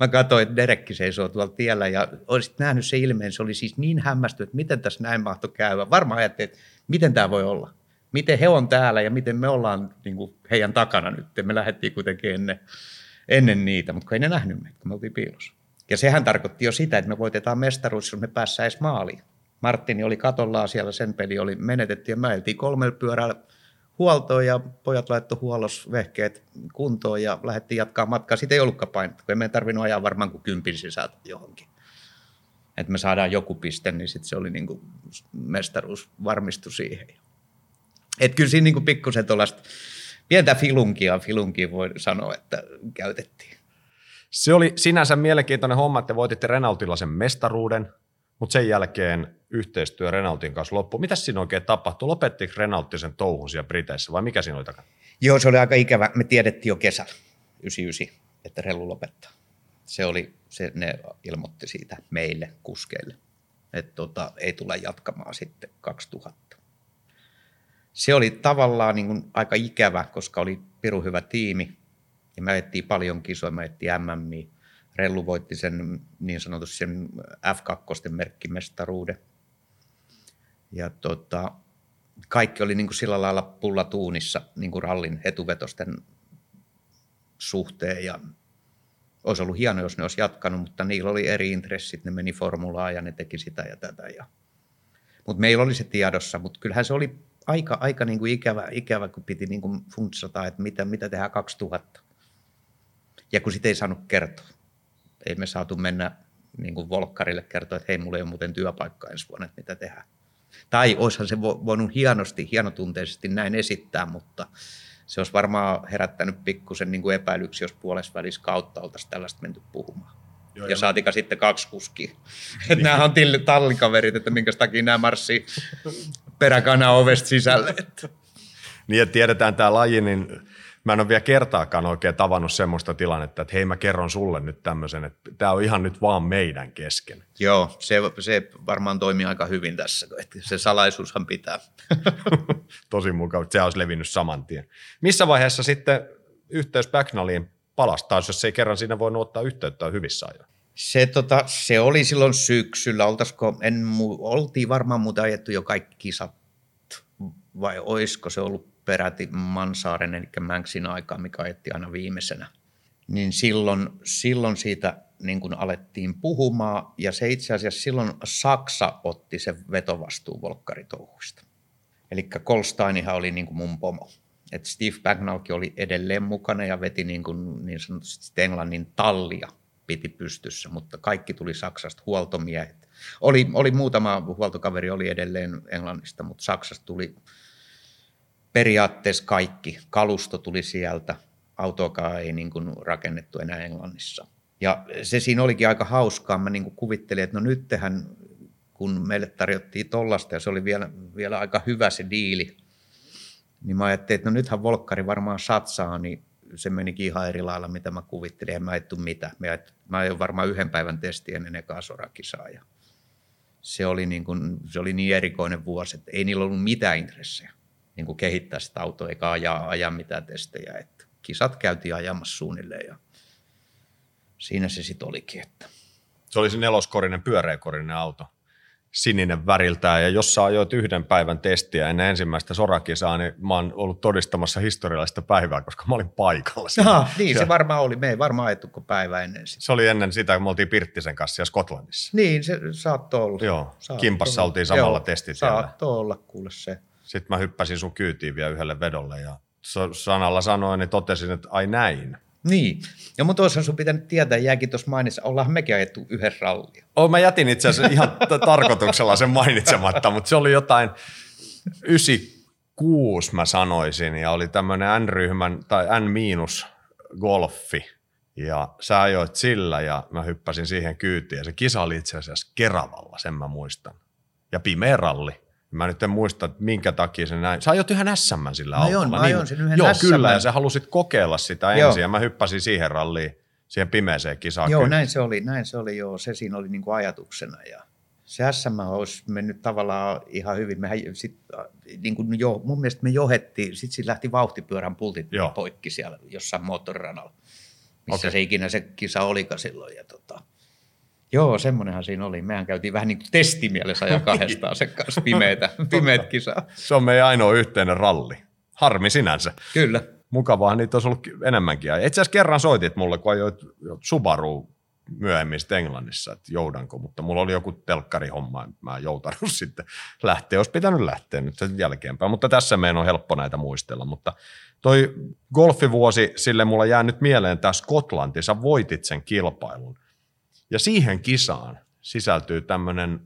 Mä katsoin, että Derekki seisoo tuolla tiellä ja olisit nähnyt se ilmeen. Se oli siis niin hämmästynyt, että miten tässä näin mahtoi käydä. Varmaan ajattelin, että miten tämä voi olla. Miten he on täällä ja miten me ollaan niin kuin heidän takana nyt. Me lähdettiin kuitenkin ennen, ennen niitä, mutta ei ne nähnyt meitä, kun me oltiin piilossa. Ja sehän tarkoitti jo sitä, että me voitetaan mestaruus, jos me päässään edes maaliin. Martini oli katollaan siellä, sen peli oli menetetty ja mä eltiin kolmella pyörällä huoltoon ja pojat laittoi huollosvehkeet kuntoon ja lähdettiin jatkaa matkaa. Siitä ei ollutkaan painetta, kun emme tarvinnut ajaa varmaan kuin kympin sisältä johonkin. Että me saadaan joku piste, niin sitten se oli niin kuin mestaruus varmistu siihen. Et kyllä siinä niin pikkusen tuollaista pientä filunkia, filunkia voi sanoa, että käytettiin. Se oli sinänsä mielenkiintoinen homma, että voititte Renaultilla sen mestaruuden, mutta sen jälkeen yhteistyö Renaultin kanssa loppui. Mitä siinä oikein tapahtui? Lopettiko Renaultti sen touhun siellä Briteissä vai mikä siinä oli takana? Joo, se oli aika ikävä. Me tiedettiin jo kesällä 99, että Rellu lopettaa. Se oli, se, ne ilmoitti siitä meille kuskeille, että tota, ei tule jatkamaan sitten 2000. Se oli tavallaan niin kuin aika ikävä, koska oli piru hyvä tiimi ja me ajettiin paljon kisoja, me ajettiin MMI. Rellu voitti sen niin sanotusti sen F2 merkkimestaruuden. Ja tota, kaikki oli niin kuin sillä lailla pullatuunissa niin kuin rallin etuvetosten suhteen ja olisi ollut hienoa, jos ne olisi jatkanut, mutta niillä oli eri intressit, ne meni formulaan ja ne teki sitä ja tätä. Ja... Mutta meillä oli se tiedossa, mutta kyllähän se oli aika, aika niin kuin ikävä, ikävä, kun piti niin kuin funtsata, että mitä, mitä tehdään 2000. Ja kun sitä ei saanut kertoa. Ei me saatu mennä niin kuin Volkkarille kertoa, että hei, mulla ei ole muuten työpaikka ensi vuonna, että mitä tehdään. Tai olisihan se voinut hienosti, hienotunteisesti näin esittää, mutta se olisi varmaan herättänyt pikkusen niin kuin epäilyksi, jos välissä kautta oltaisiin tällaista menty puhumaan. Joo, ja, saatika sitten kaksi kuskia. Niin. Nämä on tallikaverit, että minkä takia nämä marssii peräkana ovesta sisälle. Niin, tiedetään tämä laji, niin mä en ole vielä kertaakaan oikein tavannut semmoista tilannetta, että hei mä kerron sulle nyt tämmöisen, että tämä on ihan nyt vaan meidän kesken. Joo, se, se varmaan toimii aika hyvin tässä, että se salaisuushan pitää. Tosi mukava, että se olisi levinnyt saman tien. Missä vaiheessa sitten yhteys Backnaliin palastaa, jos ei kerran siinä voinut ottaa yhteyttä hyvissä ajoin? Se, tota, se oli silloin syksyllä, oltaisiko, en, oltiin varmaan muuta ajettu jo kaikki kisat, vai olisiko se ollut peräti Mansaaren, eli Mänksin aikaa, mikä ajettiin aina viimeisenä. Niin silloin, silloin siitä niin kuin alettiin puhumaan, ja se itse asiassa silloin Saksa otti sen vetovastuun volkkaritouhuista. Eli Kolsteinihan oli niin kuin mun pomo. Et Steve Bagnallkin oli edelleen mukana ja veti niin, kuin niin sanotusti Englannin tallia piti pystyssä, mutta kaikki tuli Saksasta, huoltomiehet. Oli, oli muutama huoltokaveri oli edelleen Englannista, mutta Saksasta tuli periaatteessa kaikki. Kalusto tuli sieltä, autoakaan ei niin kuin rakennettu enää Englannissa. Ja se siinä olikin aika hauskaa. Mä niin kuin kuvittelin, että no nyt tehän, kun meille tarjottiin tollasta ja se oli vielä, vielä aika hyvä se diili, niin mä ajattelin, että no nythän Volkkari varmaan satsaa, niin se menikin ihan eri lailla, mitä mä kuvittelin. En mä ajettu mitä. Mä, ajoin varmaan yhden päivän testi ennen ekaa sorakisaa. Ja se, oli niin kuin, se oli niin erikoinen vuosi, että ei niillä ollut mitään intressejä niin kuin kehittää sitä autoa eikä ajaa, ajaa mitään testejä. Että kisat käytiin ajamassa suunnilleen ja siinä se sitten olikin. Että. Se oli se neloskorinen, pyöreäkorinen auto sininen väriltään, ja jos sä ajoit yhden päivän testiä ennen ensimmäistä sorakisaa, niin mä oon ollut todistamassa historiallista päivää, koska mä olin paikalla. Siinä. Aha, niin se, se varmaan oli. Me ei varmaan ajettu kuin päivä ennen sitä. Se oli ennen sitä, kun me oltiin Pirttisen kanssa siellä Skotlannissa. Niin, se saattoi olla. Joo, saattoi kimpassa olla. oltiin samalla Joo. Saattoi olla, kuule se. Sitten mä hyppäsin sun kyytiin vielä yhdelle vedolle, ja sanalla sanoin, niin totesin, että ai näin. Niin. Ja mutta olisihan sun pitänyt tietää, jääkin tuossa mainissa, ollaan mekin ajettu yhden rallia. Oh, mä jätin itse asiassa ihan tarkoituksella sen mainitsematta, mutta se oli jotain, 96 mä sanoisin, ja oli tämmöinen N-ryhmän tai N-golfi, ja sä ajoit sillä, ja mä hyppäsin siihen kyytiin, ja se kisa oli itse asiassa Keravalla, sen mä muistan. Ja pimeä ralli. Mä nyt en muista, että minkä takia se näin. Sä ajot yhden SM sillä Mä autolla. mä ajoin sen yhden Joo, SM:n. kyllä, ja sä halusit kokeilla sitä Joo. ensin, ja mä hyppäsin siihen ralliin, siihen pimeeseen kisaan. Joo, kyytiin. näin se oli, näin se oli joo, se siinä oli niin kuin ajatuksena ja se SM olisi mennyt tavallaan ihan hyvin. Mehän sit, äh, niin kuin jo, mun mielestä me johettiin, sitten siitä lähti vauhtipyörän pultit Joo. poikki siellä jossain moottoriradalla, missä Okei. se ikinä se kisa olikaan silloin. Ja tota, joo, semmoinenhan siinä oli. Mehän käytiin vähän niin kuin testimielessä ajaa kahdestaan sen kanssa pimeitä, pimeät kisaa. Se on meidän ainoa yhteinen ralli. Harmi sinänsä. Kyllä. Mukavaa, niitä olisi ollut enemmänkin. Ja Itse asiassa kerran soitit mulle, kun ajoit Subaru myöhemmin sitten Englannissa, että joudanko, mutta mulla oli joku telkkarihomma, että mä en joutanut sitten lähteä. Olisi pitänyt lähteä nyt sen jälkeenpäin, mutta tässä meidän on helppo näitä muistella. Mutta toi golfivuosi, sille mulla jää nyt mieleen tämä Skotlanti, sä voitit sen kilpailun. Ja siihen kisaan sisältyy tämmöinen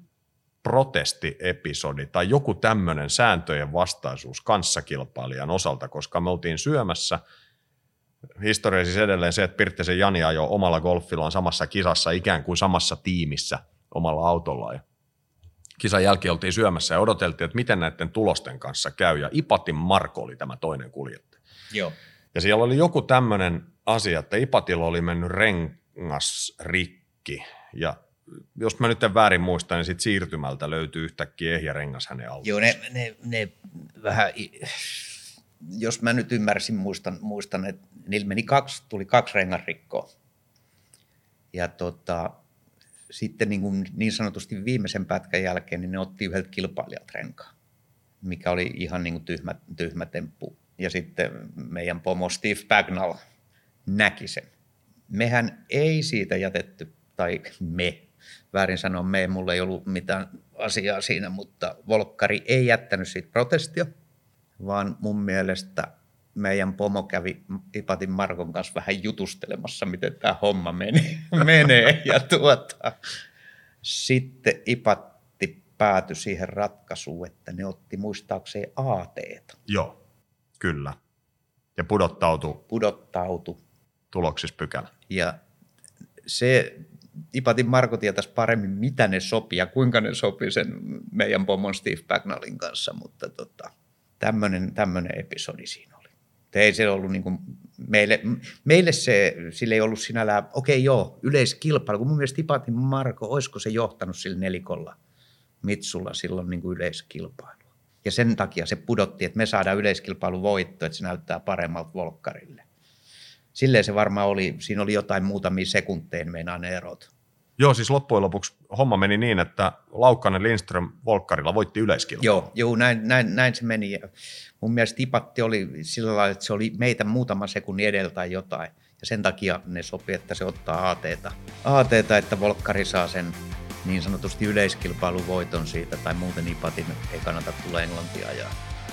protestiepisodi tai joku tämmöinen sääntöjen vastaisuus kanssakilpailijan osalta, koska me oltiin syömässä. Historia siis edelleen se, että Pirttisen Jani ajoi omalla golfillaan samassa kisassa ikään kuin samassa tiimissä omalla autollaan. Ja kisan jälkeen oltiin syömässä ja odoteltiin, että miten näiden tulosten kanssa käy. Ja Ipatin Marko oli tämä toinen kuljettaja. Joo. Ja siellä oli joku tämmöinen asia, että Ipatilla oli mennyt rengas rikki. Ja jos mä nyt en väärin muista, niin sit siirtymältä löytyy yhtäkkiä ehjä rengas hänen autoon. Joo, ne, ne, ne vähän, jos mä nyt ymmärsin, muistan, muistan että niillä meni kaksi, tuli kaksi rengasrikkoa. Ja tota, sitten niin, kuin niin sanotusti viimeisen pätkän jälkeen, niin ne otti yhdeltä kilpailijat renkaan, mikä oli ihan niin kuin tyhmä, tyhmä temppu. Ja sitten meidän pomo Steve Bagnall näki sen. Mehän ei siitä jätetty, tai me, väärin sanoa me, mulla ei ollut mitään asiaa siinä, mutta Volkkari ei jättänyt siitä protestia, vaan mun mielestä meidän pomo kävi Ipatin Markon kanssa vähän jutustelemassa, miten tämä homma meni, menee. Ja tuota, sitten Ipatti päätyi siihen ratkaisuun, että ne otti muistaakseen AT, Joo, kyllä. Ja pudottautu pudottautu. tuloksissa pykälä. Ja se Ipatin Marko tietäisi paremmin, mitä ne sopii ja kuinka ne sopii sen meidän pomon Steve Bagnallin kanssa, mutta tota, tämmöinen, episodi siinä oli. Ei se ollut niin kuin, meille, meille se, sille ei ollut sinällään, okei joo, yleiskilpailu, kun mun mielestä Ipatin Marko, olisiko se johtanut sillä nelikolla Mitsulla silloin niin kuin yleiskilpailu. Ja sen takia se pudotti, että me saadaan yleiskilpailu voitto, että se näyttää paremmalta Volkkarille. Silleen se varmaan oli, siinä oli jotain muutamia sekunteja meinaa ne erot. Joo, siis loppujen lopuksi homma meni niin, että Laukkanen Lindström Volkkarilla voitti yleiskilpailun. Joo, joo näin, näin, näin, se meni. Mun mielestä Tipatti oli sillä lailla, että se oli meitä muutaman sekunnin edellä tai jotain. Ja sen takia ne sopi, että se ottaa ATta. ATta, että Volkkari saa sen niin sanotusti yleiskilpailun voiton siitä, tai muuten Ipatin ei kannata tulla Englantia ja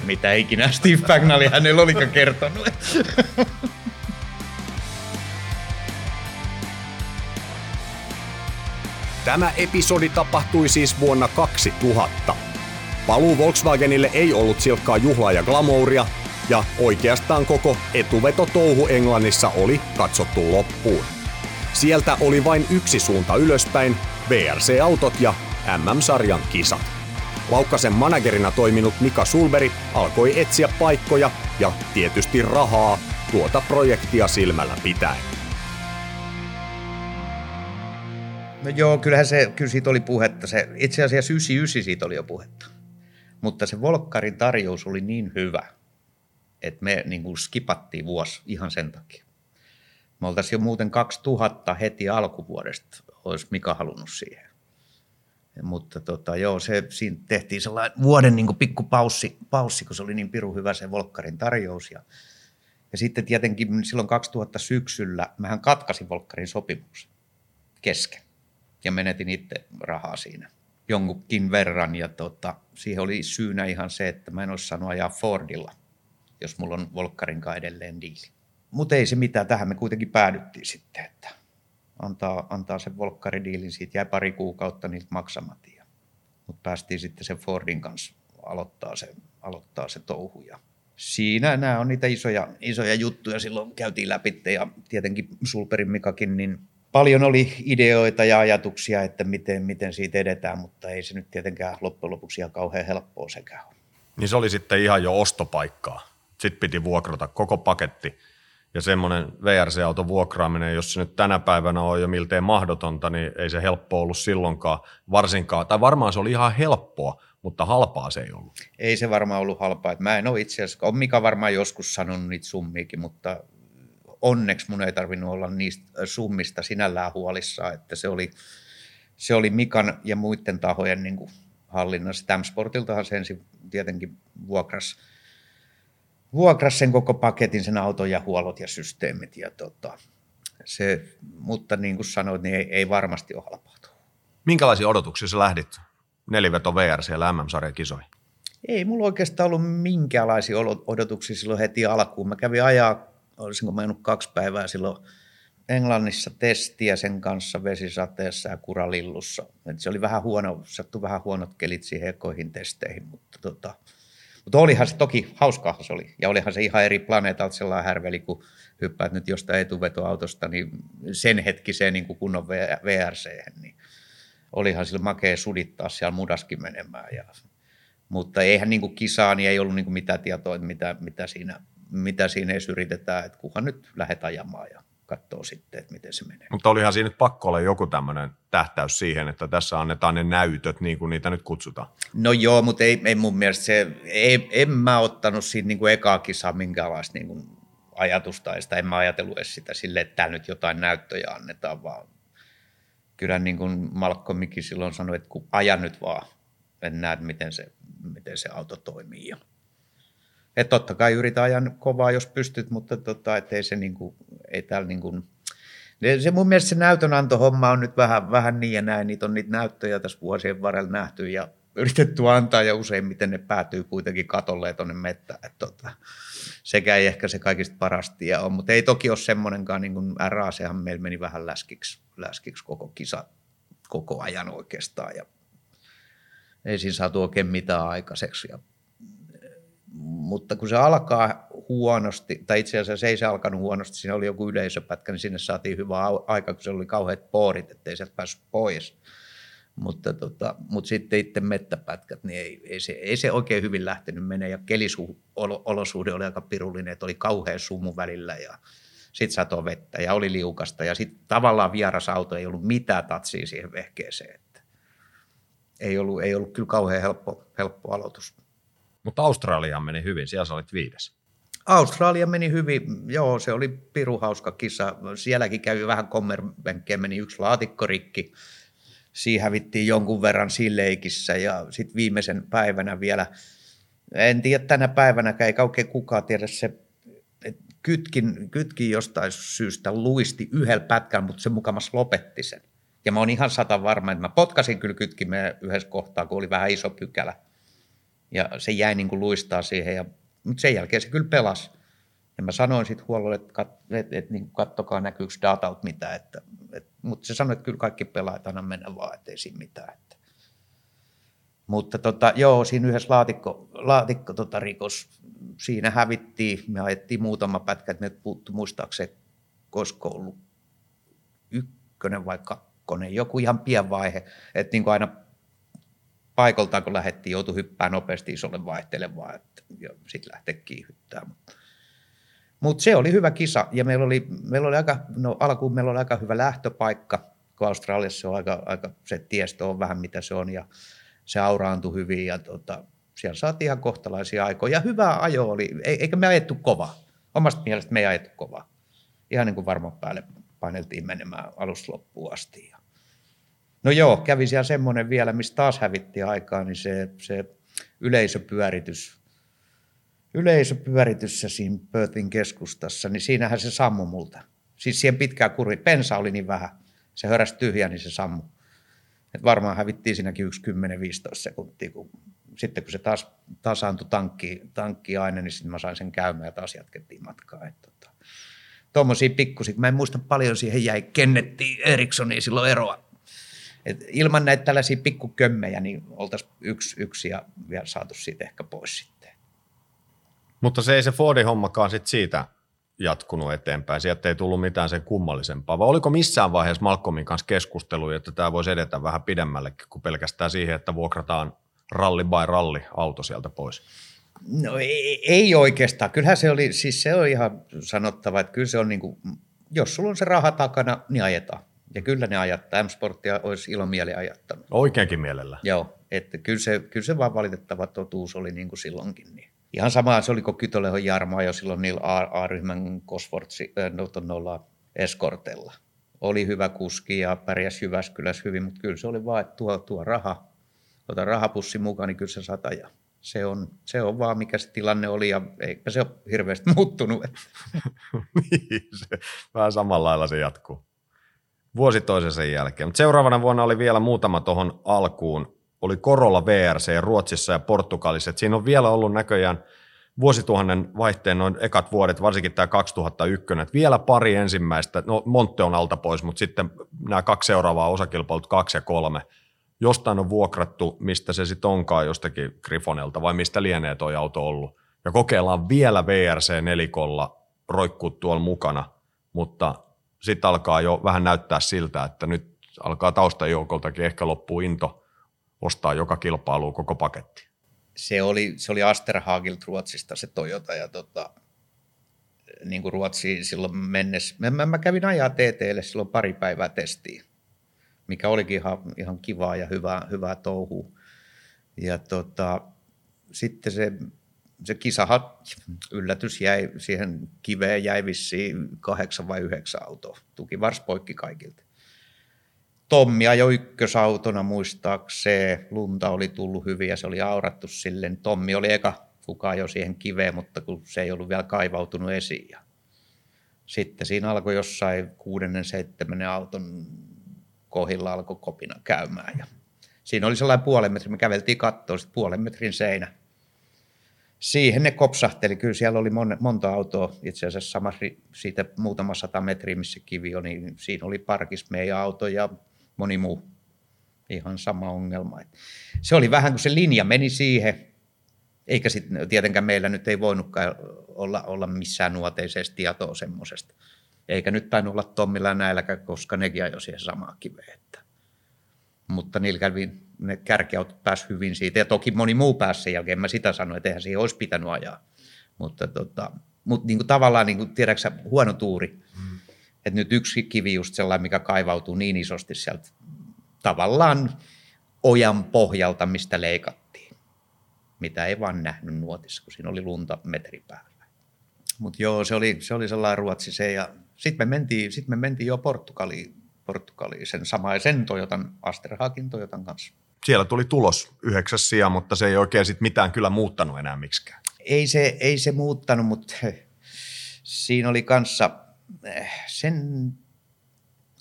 mitä ikinä Steve Bagnalli hänellä olikaan kertonut. Tämä episodi tapahtui siis vuonna 2000. Paluu Volkswagenille ei ollut silkkaa juhlaa ja glamouria, ja oikeastaan koko etuvetotouhu Englannissa oli katsottu loppuun. Sieltä oli vain yksi suunta ylöspäin, VRC-autot ja MM-sarjan kisat. Laukkasen managerina toiminut Mika Sulberi alkoi etsiä paikkoja ja tietysti rahaa tuota projektia silmällä pitäen. No joo, kyllähän se, kyllä siitä oli puhetta. Se, itse asiassa 99 siitä oli jo puhetta. Mutta se Volkkarin tarjous oli niin hyvä, että me niin kuin skipattiin vuosi ihan sen takia. Me oltaisiin jo muuten 2000 heti alkuvuodesta, olisi Mika halunnut siihen. Mutta tota, joo, se, siinä tehtiin sellainen vuoden niin pikku paussi, paussi, kun se oli niin piru hyvä se Volkkarin tarjous. Ja, ja sitten tietenkin silloin 2000 syksyllä mähän katkasin Volkkarin sopimuksen kesken ja menetin itse rahaa siinä jonkunkin verran. Ja tota, siihen oli syynä ihan se, että mä en olisi saanut ajaa Fordilla, jos mulla on Volkkarin kanssa edelleen diili. Mutta ei se mitään, tähän me kuitenkin päädyttiin sitten, että antaa, antaa sen Volkkaridiilin, siitä jäi pari kuukautta niiltä maksamatta. Mutta päästiin sitten sen Fordin kanssa aloittaa se, aloittaa se touhu. Ja siinä nämä on niitä isoja, isoja juttuja. Silloin käytiin läpi ja tietenkin Sulperin Mikakin, niin paljon oli ideoita ja ajatuksia, että miten, miten siitä edetään, mutta ei se nyt tietenkään loppujen lopuksi ihan kauhean helppoa sekään ole. Niin se oli sitten ihan jo ostopaikkaa. Sitten piti vuokrata koko paketti. Ja semmoinen VRC-auton vuokraaminen, jos se nyt tänä päivänä on jo miltei mahdotonta, niin ei se helppo ollut silloinkaan varsinkaan. Tai varmaan se oli ihan helppoa, mutta halpaa se ei ollut. Ei se varmaan ollut halpaa. Mä en ole itse asiassa, on Mika varmaan joskus sanonut niitä summiikin, mutta onneksi mun ei tarvinnut olla niistä summista sinällään huolissaan, että se oli, se oli Mikan ja muiden tahojen niin kuin hallinnassa. Tämsportiltahan se ensin tietenkin vuokras, vuokras sen koko paketin, sen auton ja huollot ja systeemit. Ja tota, se, mutta niin kuin sanoit, niin ei, ei varmasti ole halpaa. Minkälaisia odotuksia sä lähdit neliveto VRC ja MM-sarjan kisoihin? Ei mulla oikeastaan ollut minkäänlaisia odotuksia silloin heti alkuun. Mä kävin ajaa, olisinko mä kaksi päivää silloin Englannissa testiä sen kanssa vesisateessa ja kuralillussa. Et se oli vähän huono, sattui vähän huonot kelit siihen ekoihin testeihin, mutta, tota, mutta olihan se toki, hauskaa se oli. Ja olihan se ihan eri planeetalta sellainen härveli, kun hyppäät nyt jostain etuvetoautosta, niin sen hetkiseen niin kuin kunnon VRC, niin olihan sillä makea sudittaa siellä mudaskin menemään. Ja, mutta eihän niin kuin kisaan, niin ei ollut niin kuin mitään tietoa, mitä, mitä, siinä, mitä siinä edes yritetään, että kunhan nyt lähdet ajamaan ja katsoo sitten, että miten se menee. Mutta olihan siinä nyt pakko olla joku tämmöinen tähtäys siihen, että tässä annetaan ne näytöt, niin kuin niitä nyt kutsutaan. No joo, mutta ei, ei mun mielestä se, ei, en mä ottanut siinä niin kuin ekaa kisaa minkäänlaista niin kuin ajatusta, ja sitä en mä ajatellut edes sitä silleen, että täällä nyt jotain näyttöjä annetaan, vaan kyllä niin kuin Malcolmikin silloin sanoi, että kun aja nyt vaan, en näe, miten se, miten se auto toimii. Ja että totta kai yritä ajaa kovaa, jos pystyt, mutta tota, et ei se niin kuin, ei täällä niin kuin, se mun mielestä se näytönantohomma on nyt vähän, vähän niin ja näin. Niitä on niitä näyttöjä tässä vuosien varrella nähty ja yritetty antaa ja useimmiten ne päätyy kuitenkin katolle tuonne mettään. Että tota, sekä ei ehkä se kaikista parasti ja on, mutta ei toki ole semmoinenkaan, niin kuin RAChan meillä meni vähän läskiksi, läskiksi koko kisa koko ajan oikeastaan ja ei siinä saatu oikein mitään aikaiseksi ja mutta kun se alkaa huonosti, tai itse asiassa se ei se alkanut huonosti, siinä oli joku yleisöpätkä, niin sinne saatiin hyvä aika, kun se oli kauheat poorit, ettei sieltä päässyt pois. Mutta, tota, mutta sitten itse mettäpätkät, niin ei, ei, se, ei se oikein hyvin lähtenyt menee. Ja kelisolosuhde oli aika pirullinen, että oli kauhean sumu välillä ja sitten sato vettä ja oli liukasta. Ja sitten tavallaan vieras auto ei ollut mitään tatsia siihen vehkeeseen. Että ei, ollut, ei ollut kyllä kauhean helppo, helppo aloitus. Mutta Australiaan meni hyvin, siellä sä olit viides. Australia meni hyvin, joo se oli piru hauska kisa. Sielläkin kävi vähän kommervenkkejä, meni yksi laatikko rikki. Siinä hävittiin jonkun verran leikissä ja sitten viimeisen päivänä vielä, en tiedä tänä päivänä, ei oikein kukaan tiedä se, kytkin, kytkin jostain syystä luisti yhdellä pätkällä, mutta se mukamas lopetti sen. Ja mä oon ihan sata varma, että mä potkasin kyllä kytkimeen yhdessä kohtaa, kun oli vähän iso pykälä – ja se jäi niin kuin luistaa siihen, ja, mutta sen jälkeen se kyllä pelasi. Ja mä sanoin sitten huollolle, että, kat, et, et, niin kattokaa näkyykö datalta mitä, että, et, mutta se sanoi, että kyllä kaikki pelaajat aina mennä vaan, ettei siinä mitään. Että. Mutta tota, joo, siinä yhdessä laatikko, laatikko tota, rikos, siinä hävittiin, me ajettiin muutama pätkä, että me puuttu muistaakseni, koska ollut ykkönen vai kakkonen, joku ihan pien vaihe, että niin aina paikaltaan, kun lähdettiin, joutui hyppää nopeasti isolle vaihtelevaan, että, ja sitten lähteä kiihyttää. Mutta mut se oli hyvä kisa, ja meillä oli, meillä oli aika, no alkuun meillä oli aika hyvä lähtöpaikka, kun Australiassa on aika, aika se tiestö on vähän mitä se on, ja se auraantui hyvin, ja tota, siellä saatiin ihan kohtalaisia aikoja, ja hyvä ajo oli, eikä me ajettu kova. Omasta mielestä me ei ajettu kova. Ihan niin kuin varmaan päälle paineltiin menemään alusta loppuun asti. Ja No joo, kävi siellä semmoinen vielä, missä taas hävitti aikaa, niin se, se yleisöpyöritys, yleisöpyöritys siinä Perthin keskustassa, niin siinähän se sammu multa. Siis siihen pitkään kuri, pensa oli niin vähän, se höräsi tyhjä, niin se sammu. Et varmaan hävittiin siinäkin yksi 10-15 sekuntia, kun sitten kun se taas tasaantui tankki, tankki aina, niin sitten mä sain sen käymään ja taas jatkettiin matkaa. Että tota, tuommoisia pikkusia, mä en muista paljon siihen jäi, kennettiin Ericssoniin silloin eroa Et ilman näitä tällaisia pikkukömmejä, niin oltaisiin yksi, yksi ja vielä saatu siitä ehkä pois sitten. Mutta se ei se Fordin hommakaan sit siitä jatkunut eteenpäin. Sieltä ei tullut mitään sen kummallisempaa. Vai oliko missään vaiheessa Malcolmin kanssa keskustelu, että tämä voisi edetä vähän pidemmällekin kuin pelkästään siihen, että vuokrataan ralli by ralli auto sieltä pois? No ei, ei oikeastaan. Kyllähän se oli, siis se on ihan sanottava, että kyllä se on niin kuin, jos sulla on se raha takana, niin ajetaan. Ja kyllä ne ajattaa. M-Sporttia olisi ilomieli ajattanut. Oikeinkin mielellä. Joo, että kyllä se, kyllä se vaan valitettava totuus oli niin kuin silloinkin. Niin. Ihan sama se oliko Kytölehon Jarmoa jo silloin niillä A-ryhmän Coswortsi, äh, noilla eskortella. Oli hyvä kuski ja pärjäs Jyväskylässä hyvin, mutta kyllä se oli vaan, että tuo, tuo raha, ota rahapussi mukaan, niin kyllä se sata ja se on, se on vaan mikä se tilanne oli ja eipä se ole hirveästi muuttunut. niin, se, vähän samalla lailla se jatkuu. Vuosi toisensa jälkeen. Mutta seuraavana vuonna oli vielä muutama tuohon alkuun. Oli Corolla VRC Ruotsissa ja Portugalissa. Et siinä on vielä ollut näköjään vuosituhannen vaihteen noin ekat vuodet, varsinkin tämä 2001. Et vielä pari ensimmäistä, no Monte on alta pois, mutta sitten nämä kaksi seuraavaa osakilpailut, kaksi ja kolme – jostain on vuokrattu, mistä se sitten onkaan jostakin Griffonelta vai mistä lienee tuo auto ollut. Ja kokeillaan vielä VRC-nelikolla roikkuu tuolla mukana, mutta sitten alkaa jo vähän näyttää siltä, että nyt alkaa taustajoukoltakin ehkä loppuu into ostaa joka kilpailu koko paketti. Se oli, se oli Asterhagilt Ruotsista se Toyota ja tota, niin kuin Ruotsiin silloin mennessä. Mä, mä kävin ajaa TTlle silloin pari päivää testiin mikä olikin ihan, ihan kivaa ja hyvää, hyvää touhua. Ja tota, sitten se, se kisahan, yllätys jäi, siihen kiveen jäi vissiin kahdeksan vai yhdeksän autoa. Tuki vars poikki kaikilta. Tommi ajoi ykkösautona muistaakseen, lunta oli tullut hyvin ja se oli aurattu silleen. Tommi oli eka kukaan jo siihen kiveen, mutta kun se ei ollut vielä kaivautunut esiin. Sitten siinä alkoi jossain kuudennen, seitsemännen auton kohilla alkoi kopina käymään. Ja siinä oli sellainen puolen metrin, me käveltiin kattoon sitten puolen metrin seinä. Siihen ne kopsahteli, kyllä siellä oli mon, monta autoa, itse asiassa samassa siitä muutama sata metriä, missä kivi on, niin siinä oli parkis meidän auto ja moni muu. Ihan sama ongelma. Se oli vähän kuin se linja meni siihen, eikä sitten tietenkään meillä nyt ei voinutkaan olla, olla missään nuoteisesti tietoa semmoisesta. Eikä nyt tainnut olla Tommilla näilläkään, koska nekin ajoi siihen samaan kiveen. Että. Mutta niillä kävi, ne kärkiautot pääsi hyvin siitä. Ja toki moni muu pääsi sen jälkeen. Mä sitä sanoin, että eihän siihen olisi pitänyt ajaa. Mutta, tota, mutta niin kuin tavallaan, niin kuin, tiedätkö huono tuuri. Mm. Että nyt yksi kivi just sellainen, mikä kaivautuu niin isosti sieltä tavallaan ojan pohjalta, mistä leikattiin. Mitä ei vaan nähnyt nuotissa, kun siinä oli lunta metri päällä. Mutta joo, se oli, se oli sellainen ruotsi se ja sitten me, mentiin, sit me mentiin jo Portugaliin, Portugaliin sen sen Toyotan, Asterhakin Toyotan kanssa. Siellä tuli tulos yhdeksäs sija, mutta se ei oikein sit mitään kyllä muuttanut enää miksikään. Ei se, ei se muuttanut, mutta siinä oli kanssa eh, sen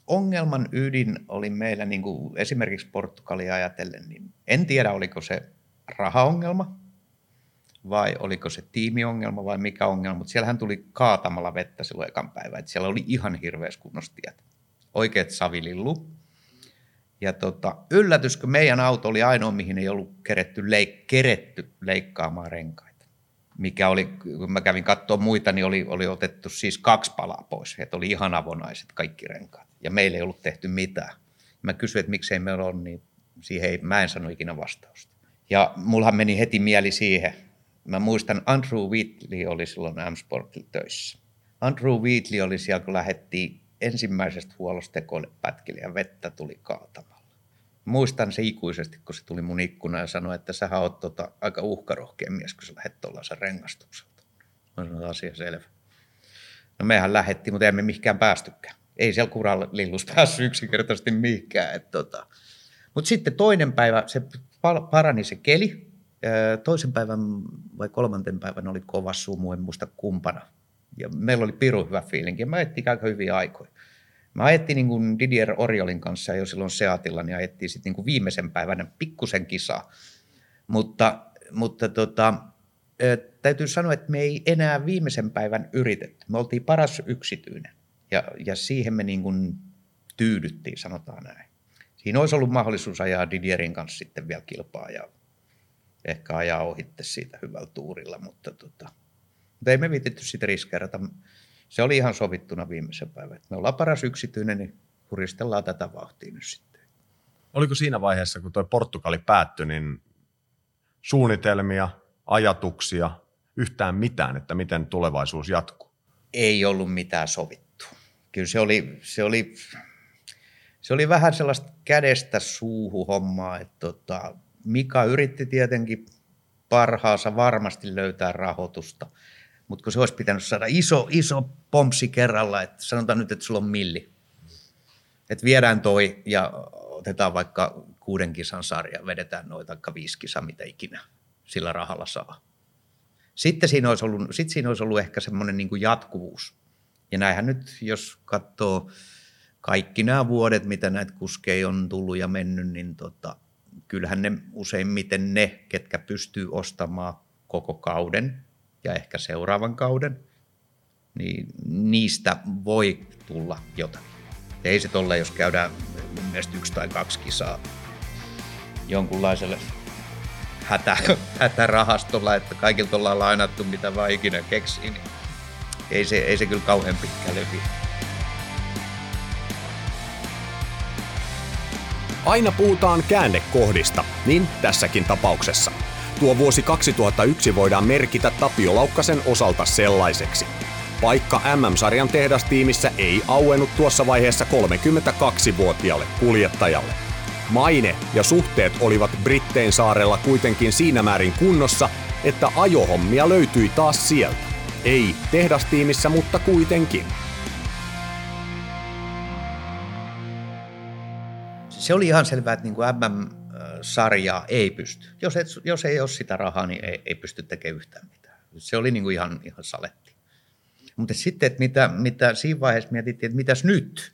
ongelman ydin oli meillä niin kuin esimerkiksi Portugalia ajatellen, niin en tiedä oliko se rahaongelma – vai oliko se tiimiongelma vai mikä ongelma, mutta siellähän tuli kaatamalla vettä silloin ekan päivän, että siellä oli ihan hirveäs kunnostiet. Oikeat savilillu. Ja tota, yllätys, kun meidän auto oli ainoa, mihin ei ollut keretty, leik- keretty leikkaamaan renkaita. Mikä oli, kun mä kävin katsoa muita, niin oli, oli otettu siis kaksi palaa pois. Että oli ihan avonaiset kaikki renkaat. Ja meillä ei ollut tehty mitään. Mä kysyin, että miksei meillä ole, niin siihen ei, mä en sano ikinä vastausta. Ja mullahan meni heti mieli siihen, Mä muistan, Andrew Wheatley oli silloin M-Sportilla töissä. Andrew Wheatley oli siellä, kun lähdettiin ensimmäisestä huollosta tekoille pätkille ja vettä tuli kaatamalla. Muistan se ikuisesti, kun se tuli mun ikkuna ja sanoi, että sä oot tota, aika uhkarohkea mies, kun sä lähdet tuollaisen rengastukselta. Mä sanoin, asia selvä. No mehän lähettiin, mutta emme mihinkään päästykään. Ei siellä kuralillus päässyt yksinkertaisesti mihinkään. tota. Mutta sitten toinen päivä, se parani se keli, toisen päivän vai kolmanten päivän oli kova sumu, en muista kumpana. Ja meillä oli piru hyvä fiilinki ja mä ajettiin aika hyviä aikoja. Mä ajettiin niin kuin Didier Oriolin kanssa jo silloin Seatilla, niin ajettiin sitten niin viimeisen päivänä pikkusen kisaa. Mutta, mutta tota, täytyy sanoa, että me ei enää viimeisen päivän yritetty. Me oltiin paras yksityinen ja, ja siihen me niin kuin tyydyttiin, sanotaan näin. siinä olisi ollut mahdollisuus ajaa Didierin kanssa sitten vielä kilpaa ja ehkä ajaa ohitte siitä hyvällä tuurilla, mutta, tota, mutta ei me viititty sitä riskeerata. Se oli ihan sovittuna viimeisen päivän. Me ollaan paras yksityinen, niin huristellaan tätä vauhtia nyt sitten. Oliko siinä vaiheessa, kun tuo Portugali päättyi, niin suunnitelmia, ajatuksia, yhtään mitään, että miten tulevaisuus jatkuu? Ei ollut mitään sovittu. Kyllä se oli, se oli, se oli vähän sellaista kädestä suuhu hommaa, että tota, Mika yritti tietenkin parhaansa varmasti löytää rahoitusta, mutta kun se olisi pitänyt saada iso, iso pompsi kerralla, että sanotaan nyt, että sulla on milli. Että viedään toi ja otetaan vaikka kuuden kisan sarja, vedetään noita vaikka viisi kisaa, mitä ikinä sillä rahalla saa. Sitten siinä olisi ollut, sitten siinä olisi ollut ehkä semmoinen niin jatkuvuus. Ja näinhän nyt, jos katsoo kaikki nämä vuodet, mitä näitä kuskeja on tullut ja mennyt, niin tota, kyllähän ne useimmiten ne, ketkä pystyy ostamaan koko kauden ja ehkä seuraavan kauden, niin niistä voi tulla jotakin. Ei se tolle, jos käydään mielestä yksi tai kaksi kisaa jonkunlaiselle hätä, hätärahastolla, että kaikilta ollaan lainattu mitä vaan ikinä keksii, niin ei se, ei se kyllä kauhean pitkälle vie. Aina puhutaan käännekohdista, niin tässäkin tapauksessa. Tuo vuosi 2001 voidaan merkitä Tapio Laukkasen osalta sellaiseksi. Paikka MM-sarjan tehdastiimissä ei auennut tuossa vaiheessa 32-vuotiaalle kuljettajalle. Maine ja suhteet olivat Brittein saarella kuitenkin siinä määrin kunnossa, että ajohommia löytyi taas sieltä. Ei tehdastiimissä, mutta kuitenkin. Se oli ihan selvää, että niin kuin MM-sarjaa ei pysty. Jos, et, jos ei ole sitä rahaa, niin ei, ei pysty tekemään yhtään mitään. Se oli niin kuin ihan, ihan saletti. Mutta sitten, että mitä, mitä siinä vaiheessa mietittiin, että mitäs nyt?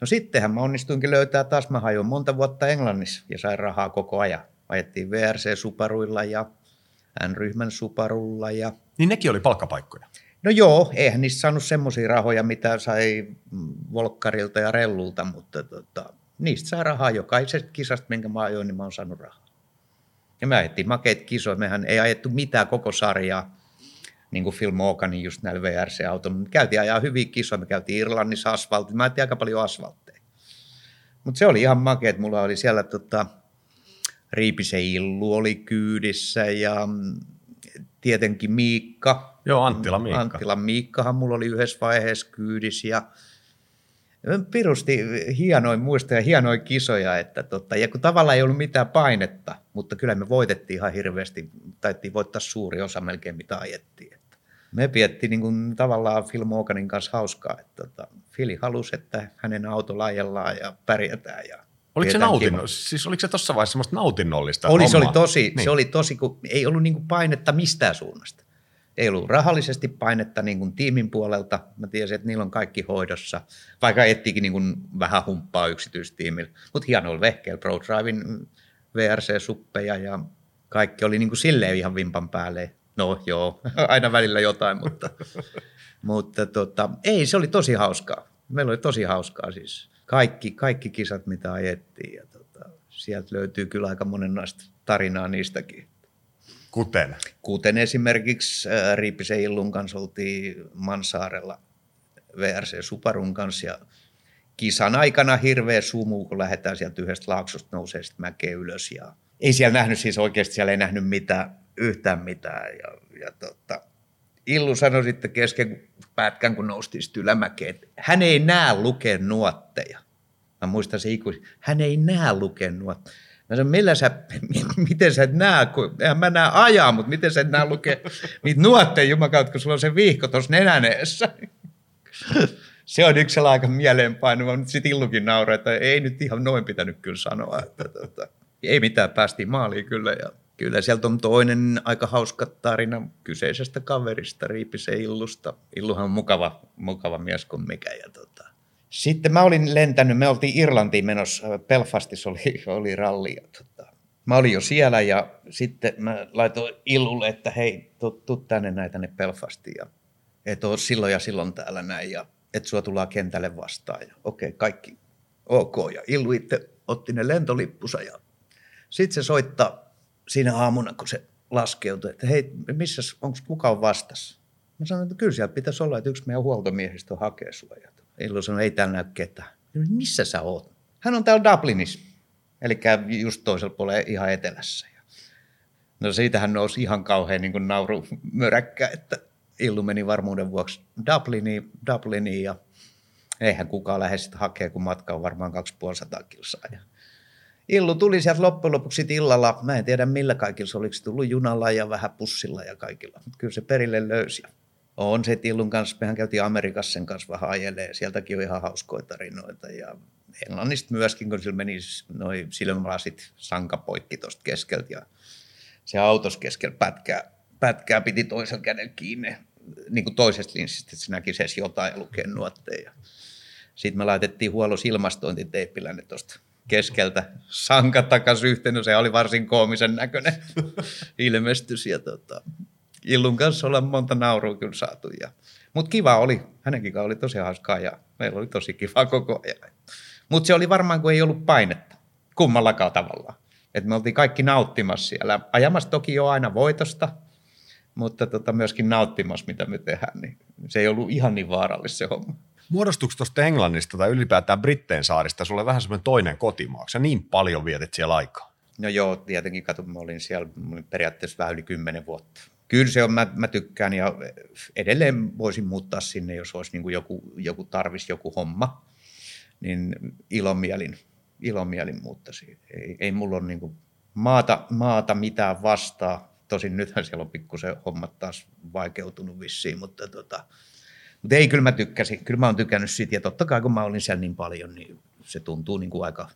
No sittenhän mä onnistuinkin löytää taas, mä hajoin monta vuotta Englannissa ja sain rahaa koko ajan. Ajettiin VRC-suparuilla ja N-ryhmän suparulla. Ja... Niin nekin oli palkkapaikkoja? No joo, eihän niistä saanut semmoisia rahoja, mitä sai Volkkarilta ja Rellulta, mutta tota, niistä saa rahaa jokaisesta kisasta, minkä mä ajoin, niin mä oon saanut rahaa. Ja me ajettiin makeita kisoja, mehän ei ajettu mitään koko sarjaa, niin kuin Phil Morganin just näillä VRC-autoilla. Me käytiin ajaa hyviä kisoja, me käytiin Irlannissa asfaltilla, mä ajettiin aika paljon asfaltteja. Mutta se oli ihan makea, että mulla oli siellä tota, Riipisen Illu oli kyydissä ja mm, tietenkin Miikka. Joo, Anttila Miikka. Anttila Miikkahan mulla oli yhdessä vaiheessa kyydissä ja pirusti hienoin muista ja hienoin kisoja, että tota, ja kun tavallaan ei ollut mitään painetta, mutta kyllä me voitettiin ihan hirveästi, taittiin voittaa suuri osa melkein mitä ajettiin. Että me piettiin niin kuin, tavallaan Phil Morganin kanssa hauskaa, että tota, Phil halusi, että hänen auto laajellaan ja pärjätään ja Oliko se, nautinno, siis oliko se tuossa vaiheessa semmoista nautinnollista Oli, se oli tosi, niin. se oli tosi, kun ei ollut niin kuin painetta mistään suunnasta. Ei ollut rahallisesti painetta niin kuin tiimin puolelta. Mä tiesin, että niillä on kaikki hoidossa, vaikka ettikin niin kuin vähän humppaa yksityistiimillä. Mutta hienoilla vehkeillä, ProDrivein VRC-suppeja ja kaikki oli niin kuin silleen ihan vimpan päälle. No joo, aina välillä jotain, mutta, mutta tota, ei, se oli tosi hauskaa. Meillä oli tosi hauskaa siis. Kaikki, kaikki kisat, mitä ajettiin ja tota, sieltä löytyy kyllä aika monenlaista tarinaa niistäkin. Kuten? Kuten esimerkiksi äh, Riippisen Illun kanssa oltiin Mansaarella VRC Suparun kanssa ja kisan aikana hirveä sumu, kun lähdetään sieltä yhdestä laaksosta nousee sitten mäkeä ylös ja ei siellä nähnyt siis oikeasti, siellä ei nähnyt mitään, yhtään mitään ja, ja tota, Illu sanoi sitten kesken pätkän, kun noustiin sitten ylämäkeen, että hän ei näe lukea nuotteja. Mä muistan se ikuisesti, hän ei näe lukea nuotteja. Mä sanoin, millä sä, miten sä et näe, kun mä näe ajaa, mutta miten sä et näe lukea niitä nuotteja jumakautta, kun sulla on se vihko tuossa nenäneessä. Se on yksi aika mieleenpainuva, mutta sitten Illukin nauraa, että ei nyt ihan noin pitänyt kyllä sanoa. Että, tota, ei mitään, päästiin maaliin kyllä ja kyllä sieltä on toinen aika hauska tarina kyseisestä kaverista, Riipisen Illusta. Illuhan on mukava, mukava mies kuin mikä. Ja tota, sitten mä olin lentänyt, me oltiin Irlantiin menossa, Belfastissa oli, oli ralli. Ja tota, mä olin jo siellä ja sitten mä laitoin Illulle, että hei, tuu, tuu tänne näin tänne Belfastiin. Ja et ole silloin ja silloin täällä näin ja että sua tullaan kentälle vastaan. Ja okei, okay, kaikki ok. Ja Illu itse, otti ne lentolippusa ja sitten se soittaa siinä aamuna, kun se laskeutui, että hei, missä, onko kuka on vastassa? Mä sanoin, että kyllä siellä pitäisi olla, että yksi meidän huoltomiehistä hakee sua. Illu sanoi, ei täällä näy ketään. Missä sä oot? Hän on täällä Dublinissa, eli just toisella puolella ihan etelässä. No siitähän nousi ihan kauhean niin nauru möräkkä, että Illu meni varmuuden vuoksi Dubliniin, Dubliniin ja eihän kukaan lähde sitä hakea, kun matka on varmaan 250 kilsaa. Ja Illu tuli sieltä loppujen lopuksi illalla, mä en tiedä millä kaikilla se oliko se tullut junalla ja vähän pussilla ja kaikilla, mutta kyllä se perille löysi. On se, että Illun kanssa, mehän käytiin Amerikassa sen kanssa vähän ajelee, sieltäkin on ihan hauskoja tarinoita ja Englannista myöskin, kun sillä meni noin silmälasit sankapoikki tuosta keskeltä ja se autos keskellä pätkää, pätkää piti toisen käden kiinni niin kuin toisesta linssistä, että se näkisi edes jotain ja lukee nuotteja. Sitten me laitettiin huollos ilmastointiteipillä ne tuosta keskeltä sankat takaisin yhteen, no se oli varsin koomisen näköinen ilmestys. Ja tota, Illun kanssa ollaan monta naurua kyllä saatu. Ja, mutta kiva oli, hänenkin oli tosi hauskaa ja meillä oli tosi kiva koko ajan. Mutta se oli varmaan, kun ei ollut painetta kummallakaan tavalla. Et me oltiin kaikki nauttimassa siellä. Ajamassa toki jo aina voitosta, mutta tota myöskin nauttimassa, mitä me tehdään. Niin se ei ollut ihan niin vaarallista se homma. Muodostuuko tuosta Englannista tai ylipäätään Britteen saarista sulle vähän semmoinen toinen kotimaa? Sä niin paljon vietit siellä aikaa? No joo, tietenkin kato, mä olin siellä periaatteessa vähän yli kymmenen vuotta. Kyllä se on, mä, mä tykkään ja edelleen voisin muuttaa sinne, jos olisi niin kuin joku, joku tarvis, joku homma, niin ilomielin, ilomielin muuttaisi. Ei, ei mulla ole niin kuin maata, maata mitään vastaa. Tosin nythän siellä on pikkusen hommat taas vaikeutunut vissiin, mutta tota, mutta ei, kyllä mä tykkäsin. Kyllä mä oon tykännyt siitä. Ja totta kai kun mä olin siellä niin paljon, niin se tuntuu niin kuin aika,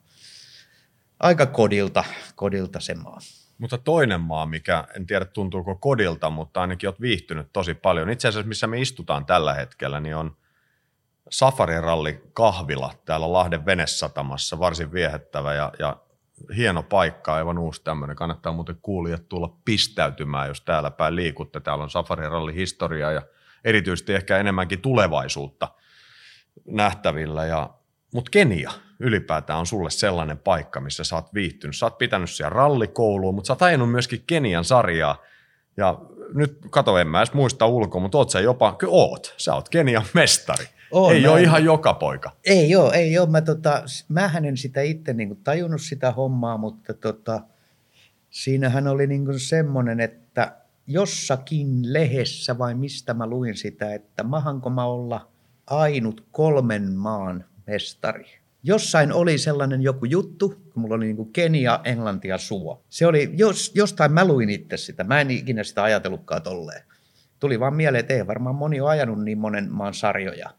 aika kodilta, kodilta se maa. Mutta toinen maa, mikä en tiedä tuntuuko kodilta, mutta ainakin olet viihtynyt tosi paljon. Itse asiassa missä me istutaan tällä hetkellä, niin on Safari-ralli kahvila täällä Lahden venesatamassa, varsin viehättävä ja, ja hieno paikka, aivan uusi tämmöinen. Kannattaa muuten kuulijat tulla pistäytymään, jos täällä päin liikutte. Täällä on Safari-ralli historia ja erityisesti ehkä enemmänkin tulevaisuutta nähtävillä. Ja, mutta Kenia ylipäätään on sulle sellainen paikka, missä sä oot viihtynyt. Sä oot pitänyt siellä rallikouluun, mutta sä oot ajanut myöskin Kenian sarjaa. Ja nyt kato, en mä edes muista ulkoa, mutta oot sä jopa, kyllä oot, sä oot Kenian mestari. On, ei ole ihan joka poika. Ei ole, ei ole. Mä, tota, mähän en sitä itse niin tajunnut sitä hommaa, mutta tota, siinähän oli niin semmoinen, että jossakin lehdessä vai mistä mä luin sitä, että mahanko mä olla ainut kolmen maan mestari. Jossain oli sellainen joku juttu, kun mulla oli niin kuin Kenia, Englanti ja Suo. Se oli, jos, jostain mä luin itse sitä, mä en ikinä sitä ajatellutkaan tolleen. Tuli vaan mieleen, että ei varmaan moni ole ajanut niin monen maan sarjoja.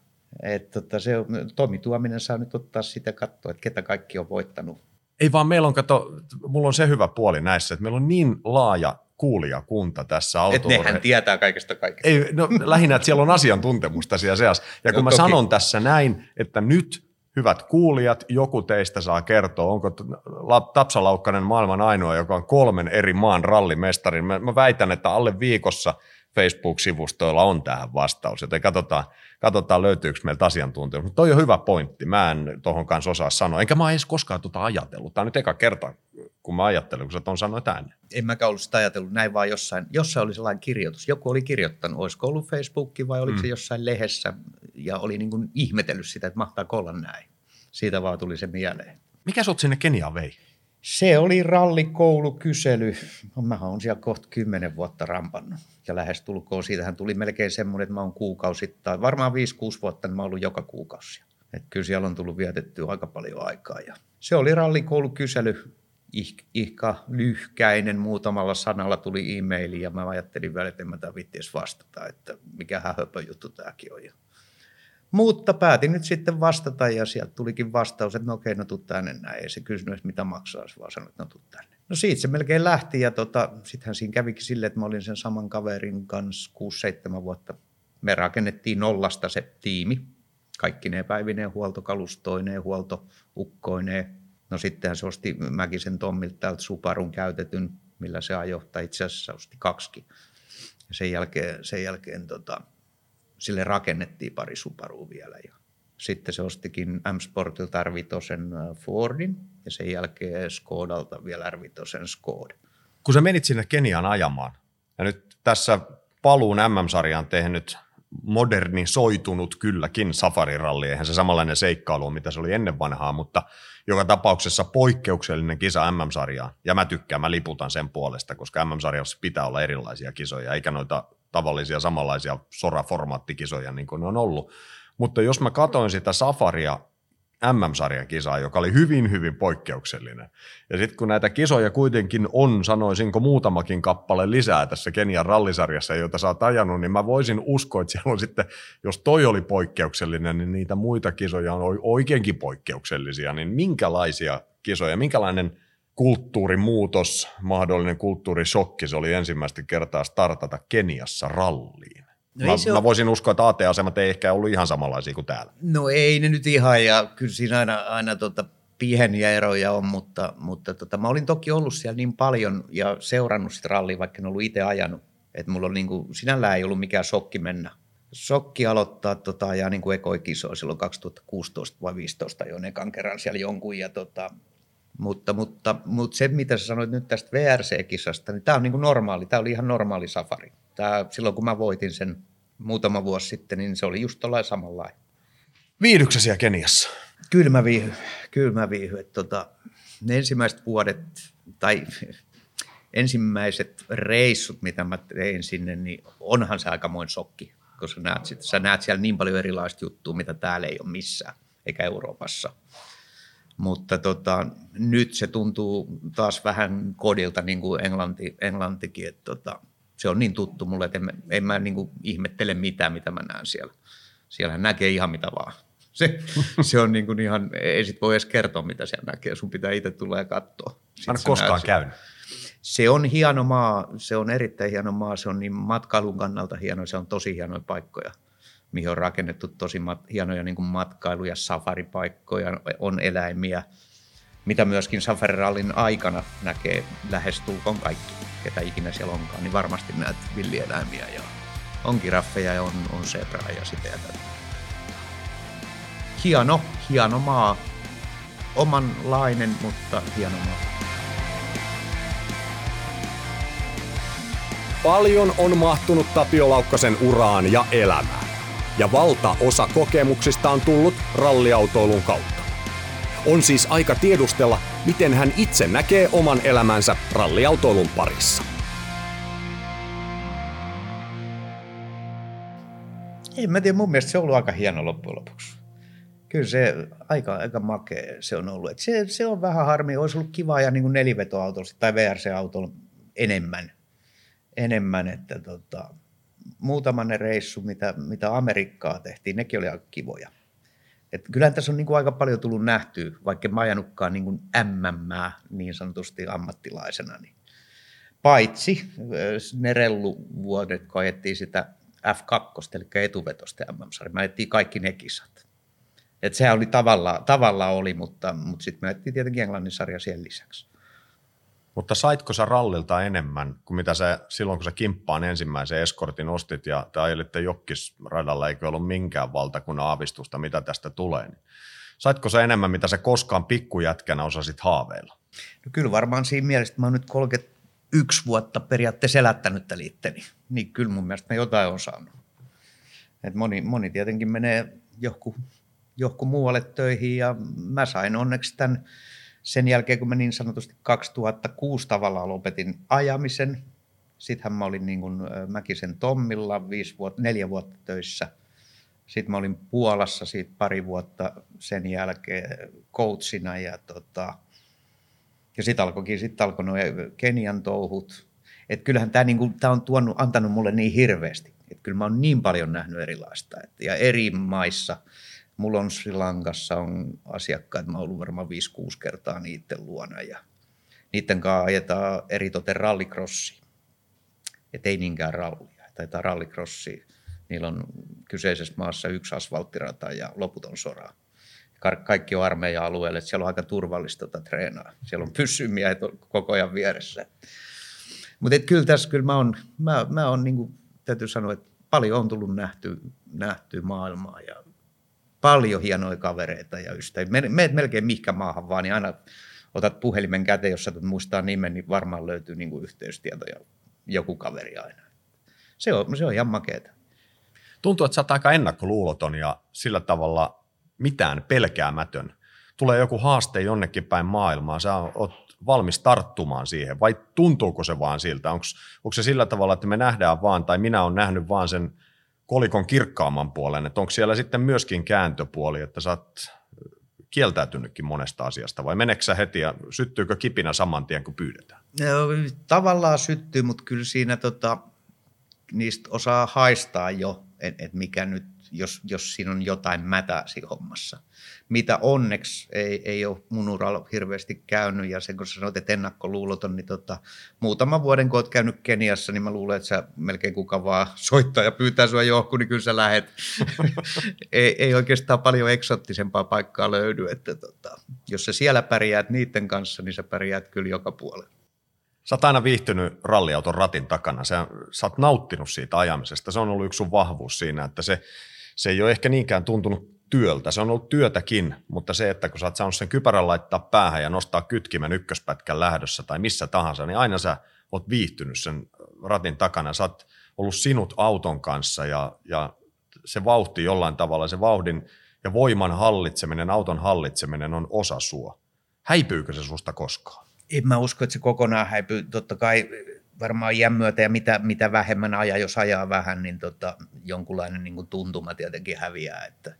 Että tota, se, Tomi Tuominen saa nyt ottaa sitä katsoa, että ketä kaikki on voittanut. Ei vaan meillä on, kato, mulla on se hyvä puoli näissä, että meillä on niin laaja kuulijakunta tässä auto Että nehän tietää kaikesta kaikesta. Ei, no, lähinnä, että siellä on asiantuntemusta siellä seassa. Ja kun no, mä toki. sanon tässä näin, että nyt hyvät kuulijat, joku teistä saa kertoa, onko Tapsa Laukkanen maailman ainoa, joka on kolmen eri maan rallimestari. Mä, mä väitän, että alle viikossa Facebook-sivustoilla on tähän vastaus, joten katsotaan, katsotaan löytyykö meiltä asiantuntijoita. Mutta toi on hyvä pointti, mä en tuohon kanssa osaa sanoa, enkä mä edes koskaan tuota ajatellut. Tämä on nyt eka kerta, kun mä ajattelen, kun sä tuon sanoit ääneen. En mäkään ollut sitä ajatellut, näin vaan jossain, jossain oli sellainen kirjoitus. Joku oli kirjoittanut, olisiko ollut Facebookki vai oliko mm. se jossain lehdessä, ja oli niin kuin ihmetellyt sitä, että mahtaa olla näin. Siitä vaan tuli se mieleen. Mikä sut sinne Keniaan vei? Se oli rallikoulukysely. No, mä oon siellä kohta kymmenen vuotta rampannut. Ja lähes tulkoon. Siitähän tuli melkein semmoinen, että mä oon kuukausittain. Varmaan 5-6 vuotta, niin mä oon ollut joka kuukausi. Et kyllä siellä on tullut vietettyä aika paljon aikaa. Ja se oli rallikoulukysely. Ihka lyhkäinen, muutamalla sanalla tuli e-maili ja mä ajattelin vielä, että en mä vastata, että mikä höpö juttu tämäkin on. Mutta päätin nyt sitten vastata ja sieltä tulikin vastaus, että no okei, no tuu tänne näin. Ei se kysynyt, mitä maksaa, vaan sanoi, että no tuu tänne. No siitä se melkein lähti ja tota, sittenhän siinä kävikin silleen, että mä olin sen saman kaverin kanssa 6-7 vuotta. Me rakennettiin nollasta se tiimi, kaikki ne päivineen huoltokalustoineen, huoltoukkoineen. No sittenhän se osti Mäkisen Tommilta täältä Suparun käytetyn, millä se ajoi, tai itse asiassa osti kaksi. Ja sen jälkeen, sen jälkeen tota, sille rakennettiin pari Subarua vielä. Ja Sitten se ostikin M-Sportilta r Fordin ja sen jälkeen Skodalta vielä r Skoda. Kun sä menit sinne Keniaan ajamaan, ja nyt tässä paluun MM-sarjaan tehnyt modernisoitunut kylläkin safariralli, eihän se samanlainen seikkailu mitä se oli ennen vanhaa, mutta joka tapauksessa poikkeuksellinen kisa MM-sarjaan. Ja mä tykkään, mä liputan sen puolesta, koska MM-sarjassa pitää olla erilaisia kisoja, eikä noita tavallisia samanlaisia sora-formaattikisoja niin kuin ne on ollut. Mutta jos mä katoin sitä safaria MM-sarjan kisaa, joka oli hyvin, hyvin poikkeuksellinen. Ja sitten kun näitä kisoja kuitenkin on, sanoisinko muutamakin kappale lisää tässä Kenian rallisarjassa, jota sä oot ajanut, niin mä voisin uskoa, että siellä on sitten, jos toi oli poikkeuksellinen, niin niitä muita kisoja on oikeinkin poikkeuksellisia, niin minkälaisia kisoja, minkälainen kulttuurimuutos, mahdollinen kulttuurishokki, se oli ensimmäistä kertaa startata Keniassa ralliin? No mä, mä voisin uskoa, että AT-asemat ei ehkä ollut ihan samanlaisia kuin täällä. No ei ne nyt ihan, ja kyllä siinä aina, aina tota pieniä eroja on, mutta, mutta tota, mä olin toki ollut siellä niin paljon ja seurannut sitä rallia, vaikka en ollut itse ajanut. Että mulla on niin kuin, sinällään ei ollut mikään shokki mennä. Shokki aloittaa tota, ja niin kuin ekoikisoa silloin 2016 vai 2015 jo ekan kerran siellä jonkun. Ja tota, mutta, mutta, mutta, se, mitä sä sanoit nyt tästä VRC-kisasta, niin tämä on niin kuin normaali. Tämä oli ihan normaali safari. Tämä, silloin kun mä voitin sen muutama vuosi sitten, niin se oli just tuollainen samanlainen. Viihdyksä siellä Keniassa? Kyllä mä viihy. Kyllä mä viihy. Että tota, ne ensimmäiset vuodet, tai ensimmäiset reissut, mitä mä tein sinne, niin onhan se aikamoin sokki, koska näet, sit, sä näet siellä niin paljon erilaista juttua, mitä täällä ei ole missään, eikä Euroopassa. Mutta tota, nyt se tuntuu taas vähän kodilta, niin kuin Englanti, Englantikin, että tota, se on niin tuttu mulle, että en, en mä niin kuin ihmettele mitään, mitä mä näen siellä. Siellähän näkee ihan mitä vaan. Se, se on niin kuin ihan, ei sit voi edes kertoa, mitä siellä näkee. Sun pitää itse tulla ja katsoa. Mä en koskaan käynyt. Se on hieno maa, se on erittäin hieno maa, se on niin matkailun kannalta hieno, se on tosi hienoja paikkoja, mihin on rakennettu tosi mat, hienoja niin kuin matkailu- ja safaripaikkoja, on eläimiä, mitä myöskin safarirallin aikana näkee lähestulkoon kaikki ketä ikinä siellä onkaan, niin varmasti näet villieläimiä ja on giraffeja ja on, on zebraa ja sitä ja tätä. Hieno, hieno maa. Omanlainen, mutta hieno maa. Paljon on mahtunut Tapio Laukkasen uraan ja elämään. Ja valtaosa kokemuksista on tullut ralliautoilun kautta. On siis aika tiedustella, miten hän itse näkee oman elämänsä ralliautoilun parissa. En mä tiedä, mun mielestä se on ollut aika hieno loppujen lopuksi. Kyllä se aika, aika makea se on ollut. Et se, se on vähän harmi, olisi ollut kiva ja niin nelivetoautolla tai VRC-autolla enemmän. enemmän että tota, muutaman reissu, mitä, mitä Amerikkaa tehtiin, nekin oli aika kivoja. Et kyllähän tässä on niin kuin aika paljon tullut nähtyä, vaikka mä ajanutkaan niin kuin MM niin sanotusti ammattilaisena. Niin. Paitsi ne relluvuodet, kun ajettiin sitä F2, eli etuvetosta MM-sarja. Mä ajettiin kaikki ne kisat. Et sehän oli tavallaan, tavallaan oli, mutta, mutta sitten me ajettiin tietenkin Englannin sarja siihen lisäksi. Mutta saitko sä rallilta enemmän kuin mitä sä silloin, kun sä kimppaan ensimmäisen eskortin ostit ja te ajelitte jokkisradalla, eikö ollut minkään valtakunnan aavistusta, mitä tästä tulee? Niin saitko sä enemmän, mitä sä koskaan pikkujätkänä osasit haaveilla? No kyllä varmaan siinä mielessä, että mä oon nyt 31 vuotta periaatteessa elättänyt liitteni, niin kyllä mun mielestä mä jotain on saanut. Et moni, moni tietenkin menee johku, johku muualle töihin ja mä sain onneksi tämän sen jälkeen, kun mä niin sanotusti 2006 tavallaan lopetin ajamisen, sittenhän mä olin niin kuin Mäkisen Tommilla viisi vuotta, neljä vuotta töissä. Sitten mä olin Puolassa siitä pari vuotta sen jälkeen coachina ja, tota, ja sitten alkoikin, sitten alkoi nuo Kenian touhut. Et kyllähän tämä niinku, on tuonut, antanut mulle niin hirveästi. Et kyllä mä oon niin paljon nähnyt erilaista. Et, ja eri maissa – Mulla on Sri Lankassa on asiakkaat, mä oon ollut varmaan 5-6 kertaa niiden luona ja niiden kanssa ajetaan eritoten rallikrossi. Et ei niinkään rallia, taitaa rallikrossi. Niillä on kyseisessä maassa yksi asfalttirata ja loputon sora. Ka- kaikki on armeija-alueelle, siellä on aika turvallista tota treenaa. Siellä on pyssymiä koko ajan vieressä. Mutta kyllä tässä kyllä mä oon, mä, mä oon niin kuin, täytyy sanoa, että paljon on tullut nähty, nähty maailmaa ja paljon hienoja kavereita ja ystäviä. Meet melkein mihkä maahan vaan, niin aina otat puhelimen käteen, jos sä muistaa nimen, niin varmaan löytyy niin kuin yhteystieto ja joku kaveri aina. Se on, se on ihan makeeta. Tuntuu, että sä oot aika ennakkoluuloton ja sillä tavalla mitään pelkäämätön. Tulee joku haaste jonnekin päin maailmaa, sä oot valmis tarttumaan siihen, vai tuntuuko se vaan siltä? Onko se sillä tavalla, että me nähdään vaan, tai minä olen nähnyt vaan sen kolikon kirkkaamman puolen, että onko siellä sitten myöskin kääntöpuoli, että sä oot kieltäytynytkin monesta asiasta, vai meneksä heti ja syttyykö kipinä saman tien, kun pyydetään? No, tavallaan syttyy, mutta kyllä siinä tota, niistä osaa haistaa jo, että et mikä nyt jos, jos siinä on jotain mätää siinä hommassa. Mitä onneksi ei, ei ole mun uralla hirveästi käynyt, ja sen kun sä sanoit, että ennakkoluuloton, niin tota, muutaman vuoden kun oot käynyt Keniassa, niin mä luulen, että sä melkein kuka vaan soittaa ja pyytää sua johonkin, niin kyllä sä lähet. ei, ei oikeastaan paljon eksottisempaa paikkaa löydy, että tota, jos sä siellä pärjäät niiden kanssa, niin sä pärjäät kyllä joka puolella. Sä oot aina viihtynyt ralliauton ratin takana. Sä, sä oot nauttinut siitä ajamisesta. Se on ollut yksi sun vahvuus siinä, että se, se ei ole ehkä niinkään tuntunut työltä. Se on ollut työtäkin, mutta se, että kun sä oot saanut sen kypärän laittaa päähän ja nostaa kytkimen ykköspätkän lähdössä tai missä tahansa, niin aina sä oot viihtynyt sen ratin takana. Sä oot ollut sinut auton kanssa ja, ja se vauhti jollain tavalla, se vauhdin ja voiman hallitseminen, auton hallitseminen on osa sua. Häipyykö se susta koskaan? En mä usko, että se kokonaan häipyy. Totta kai varmaan iän myötä ja mitä, mitä vähemmän ajaa, jos ajaa vähän, niin tota, jonkunlainen niin tuntuma tietenkin häviää. Että,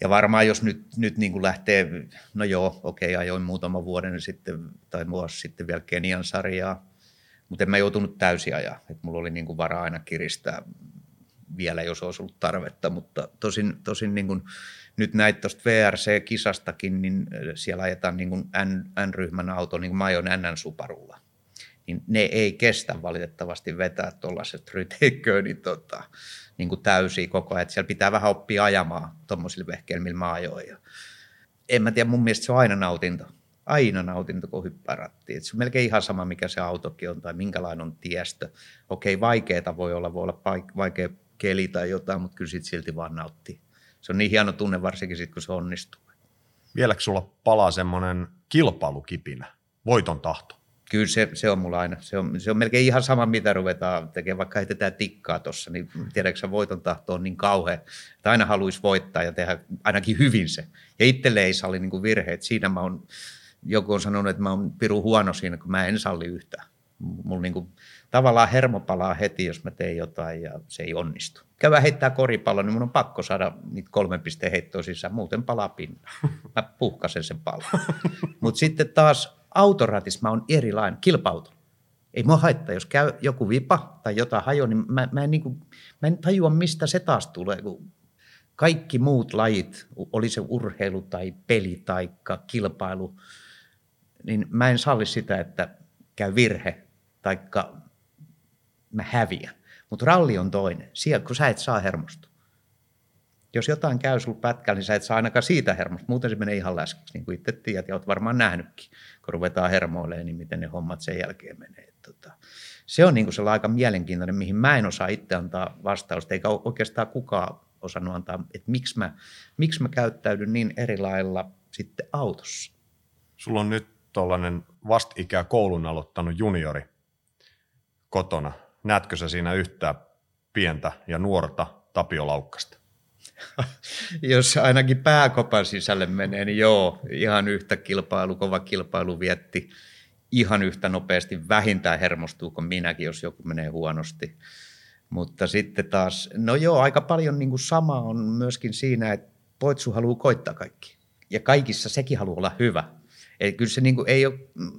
ja varmaan jos nyt, nyt niin kuin lähtee, no joo, okei, ajoin muutama vuoden sitten tai vuosi sitten vielä Kenian sarjaa, mutta en mä joutunut täysin ajaa. että mulla oli niin kuin varaa aina kiristää vielä, jos olisi ollut tarvetta, mutta tosin, tosin niin kuin, nyt näitä tuosta VRC-kisastakin, niin siellä ajetaan niin kuin N, N-ryhmän auto, niin kuin mä ajoin NN-Suparulla niin ne ei kestä valitettavasti vetää tuollaiset ryteikköön niin, tota, niin kuin täysiä koko ajan. Että siellä pitää vähän oppia ajamaan tuommoisilla vehkeillä, millä mä ajoin. Ja en mä tiedä, mun mielestä se on aina nautinto. Aina nautinto, kun hyppää rattiin. Et se on melkein ihan sama, mikä se autokin on tai minkälainen on tiestö. Okei, vaikeeta voi olla, voi olla paik- vaikea keli tai jotain, mutta kyllä siitä silti vaan nauttii. Se on niin hieno tunne, varsinkin sitten, kun se onnistuu. Vieläkö sulla palaa semmoinen kilpailukipinä, voiton tahto? Kyllä se, se on mulla aina. Se on, se on melkein ihan sama, mitä ruvetaan tekemään, vaikka heitetään tikkaa tuossa, niin tiedätkö voiton tahto on niin kauhean, että aina haluaisi voittaa ja tehdä ainakin hyvin se. Ja itselle ei salli niin virheet. Siinä mä oon, joku on sanonut, että mä oon piru huono siinä, kun mä en salli yhtään. Mulla niin kuin, tavallaan hermo palaa heti, jos mä teen jotain ja se ei onnistu. Käydään heittää koripallo, niin mun on pakko saada niitä kolmen pisteen heittoa sisään, muuten palaa pinna. Mä puhkasen sen pallon. Mutta sitten taas autoratissa mä oon erilainen, kilpauto. Ei mua haittaa, jos käy joku vipa tai jotain hajoa, niin mä, mä, en, niin kuin, mä en tajua, mistä se taas tulee, kun kaikki muut lajit, oli se urheilu tai peli tai kilpailu, niin mä en salli sitä, että käy virhe tai mä häviän. Mutta ralli on toinen. Siellä, kun sä et saa hermostua. Jos jotain käy sulla pätkällä, niin sä et saa ainakaan siitä hermosta. Muuten se menee ihan läskiksi, niin kuin itse tiedät ja oot varmaan nähnytkin kun ruvetaan hermoilemaan, niin miten ne hommat sen jälkeen menee. Tota, se on niin kuin aika mielenkiintoinen, mihin mä en osaa itse antaa vastausta, eikä oikeastaan kukaan osannut antaa, että miksi mä, miksi mä käyttäydyn niin eri lailla sitten autossa. Sulla on nyt tuollainen vastikää koulun aloittanut juniori kotona. Näetkö sä siinä yhtään pientä ja nuorta Tapio Laukkasta? jos ainakin pääkopan sisälle menee, niin joo, ihan yhtä kilpailu, kova kilpailu vietti ihan yhtä nopeasti, vähintään hermostuu kuin minäkin, jos joku menee huonosti. Mutta sitten taas, no joo, aika paljon niin kuin sama on myöskin siinä, että poitsu haluaa koittaa kaikki. Ja kaikissa sekin haluaa olla hyvä. Eli kyllä se niin kuin, ei ole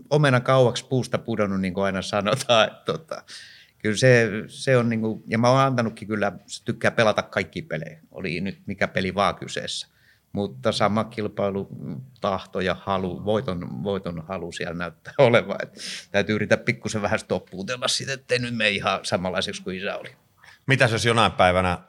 omena kauaksi puusta pudonnut, niin kuin aina sanotaan. Että, tota, kyllä se, se on, niin kuin, ja mä oon antanutkin kyllä, se tykkää pelata kaikki pelejä, oli nyt mikä peli vaan kyseessä. Mutta sama kilpailu, tahto ja halu, voiton, voiton halu siellä näyttää olevan. Et täytyy yrittää pikkusen vähän stoppuutella sitä, ettei nyt mene ihan samanlaiseksi kuin isä oli. Mitä jos jonain päivänä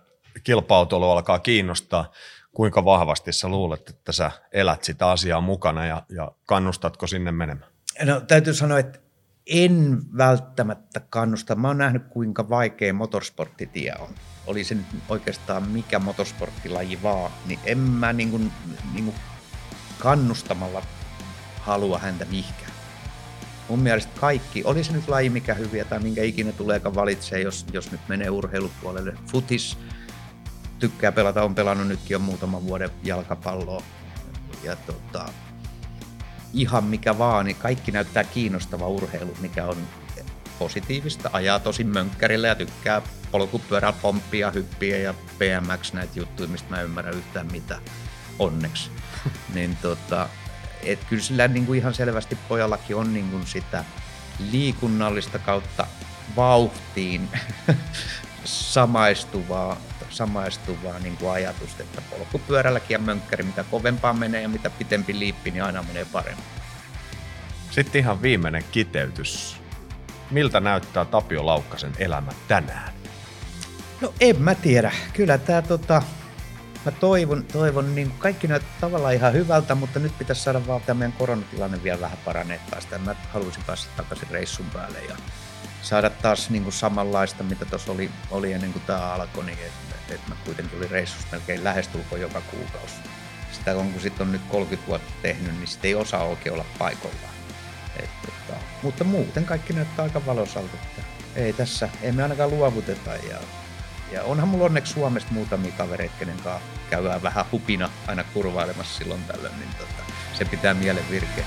kilpautelu alkaa kiinnostaa? Kuinka vahvasti sä luulet, että sä elät sitä asiaa mukana ja, ja kannustatko sinne menemään? No täytyy sanoa, että en välttämättä kannusta. Mä oon nähnyt, kuinka vaikea motorsporttitie on. Oli se nyt oikeastaan mikä motorsporttilaji vaan, niin en mä niin kuin, niin kuin kannustamalla halua häntä mihinkään. Mun mielestä kaikki, oli se nyt laji mikä hyviä tai minkä ikinä tuleekaan valitsee, jos, jos nyt menee urheilupuolelle. Futis tykkää pelata, on pelannut nytkin jo muutaman vuoden jalkapalloa. Ja tota, ihan mikä vaan, niin kaikki näyttää kiinnostava urheilu, mikä on positiivista. Ajaa tosi mönkkärillä ja tykkää polkupyörällä pomppia, hyppiä ja BMX näitä juttuja, mistä mä ymmärrän yhtään mitä onneksi. niin tota, et kyllä sillä niin kuin ihan selvästi pojallakin on niin kuin sitä liikunnallista kautta vauhtiin samaistuvaa, samaistuvaa niin kuin ajatusta, että polkupyörälläkin ja mönkkäri, mitä kovempaa menee ja mitä pitempi liippi, niin aina menee paremmin. Sitten ihan viimeinen kiteytys. Miltä näyttää Tapio Laukkasen elämä tänään? No en mä tiedä. Kyllä tämä tota, mä toivon, toivon niin kaikki näyttää tavallaan ihan hyvältä, mutta nyt pitäisi saada vaan tämä meidän koronatilanne vielä vähän parannettua sitä. Mä haluaisin päästä takaisin reissun päälle ja saada taas niin kuin samanlaista, mitä tuossa oli, oli ennen kuin tämä alkoi, niin että et mä kuitenkin olin reissussa melkein lähestulkoon joka kuukausi. Sitä on, kun sitten on nyt 30 vuotta tehnyt, niin sitten ei osaa oikein olla paikallaan. Tota, mutta muuten kaikki näyttää aika valosalta, ei tässä, emme ainakaan luovuteta ja ja onhan mulla onneksi Suomesta muutamia kavereita, kenen kanssa käydään vähän hupina aina kurvailemassa silloin tällöin, niin tota, se pitää mielen virkeä.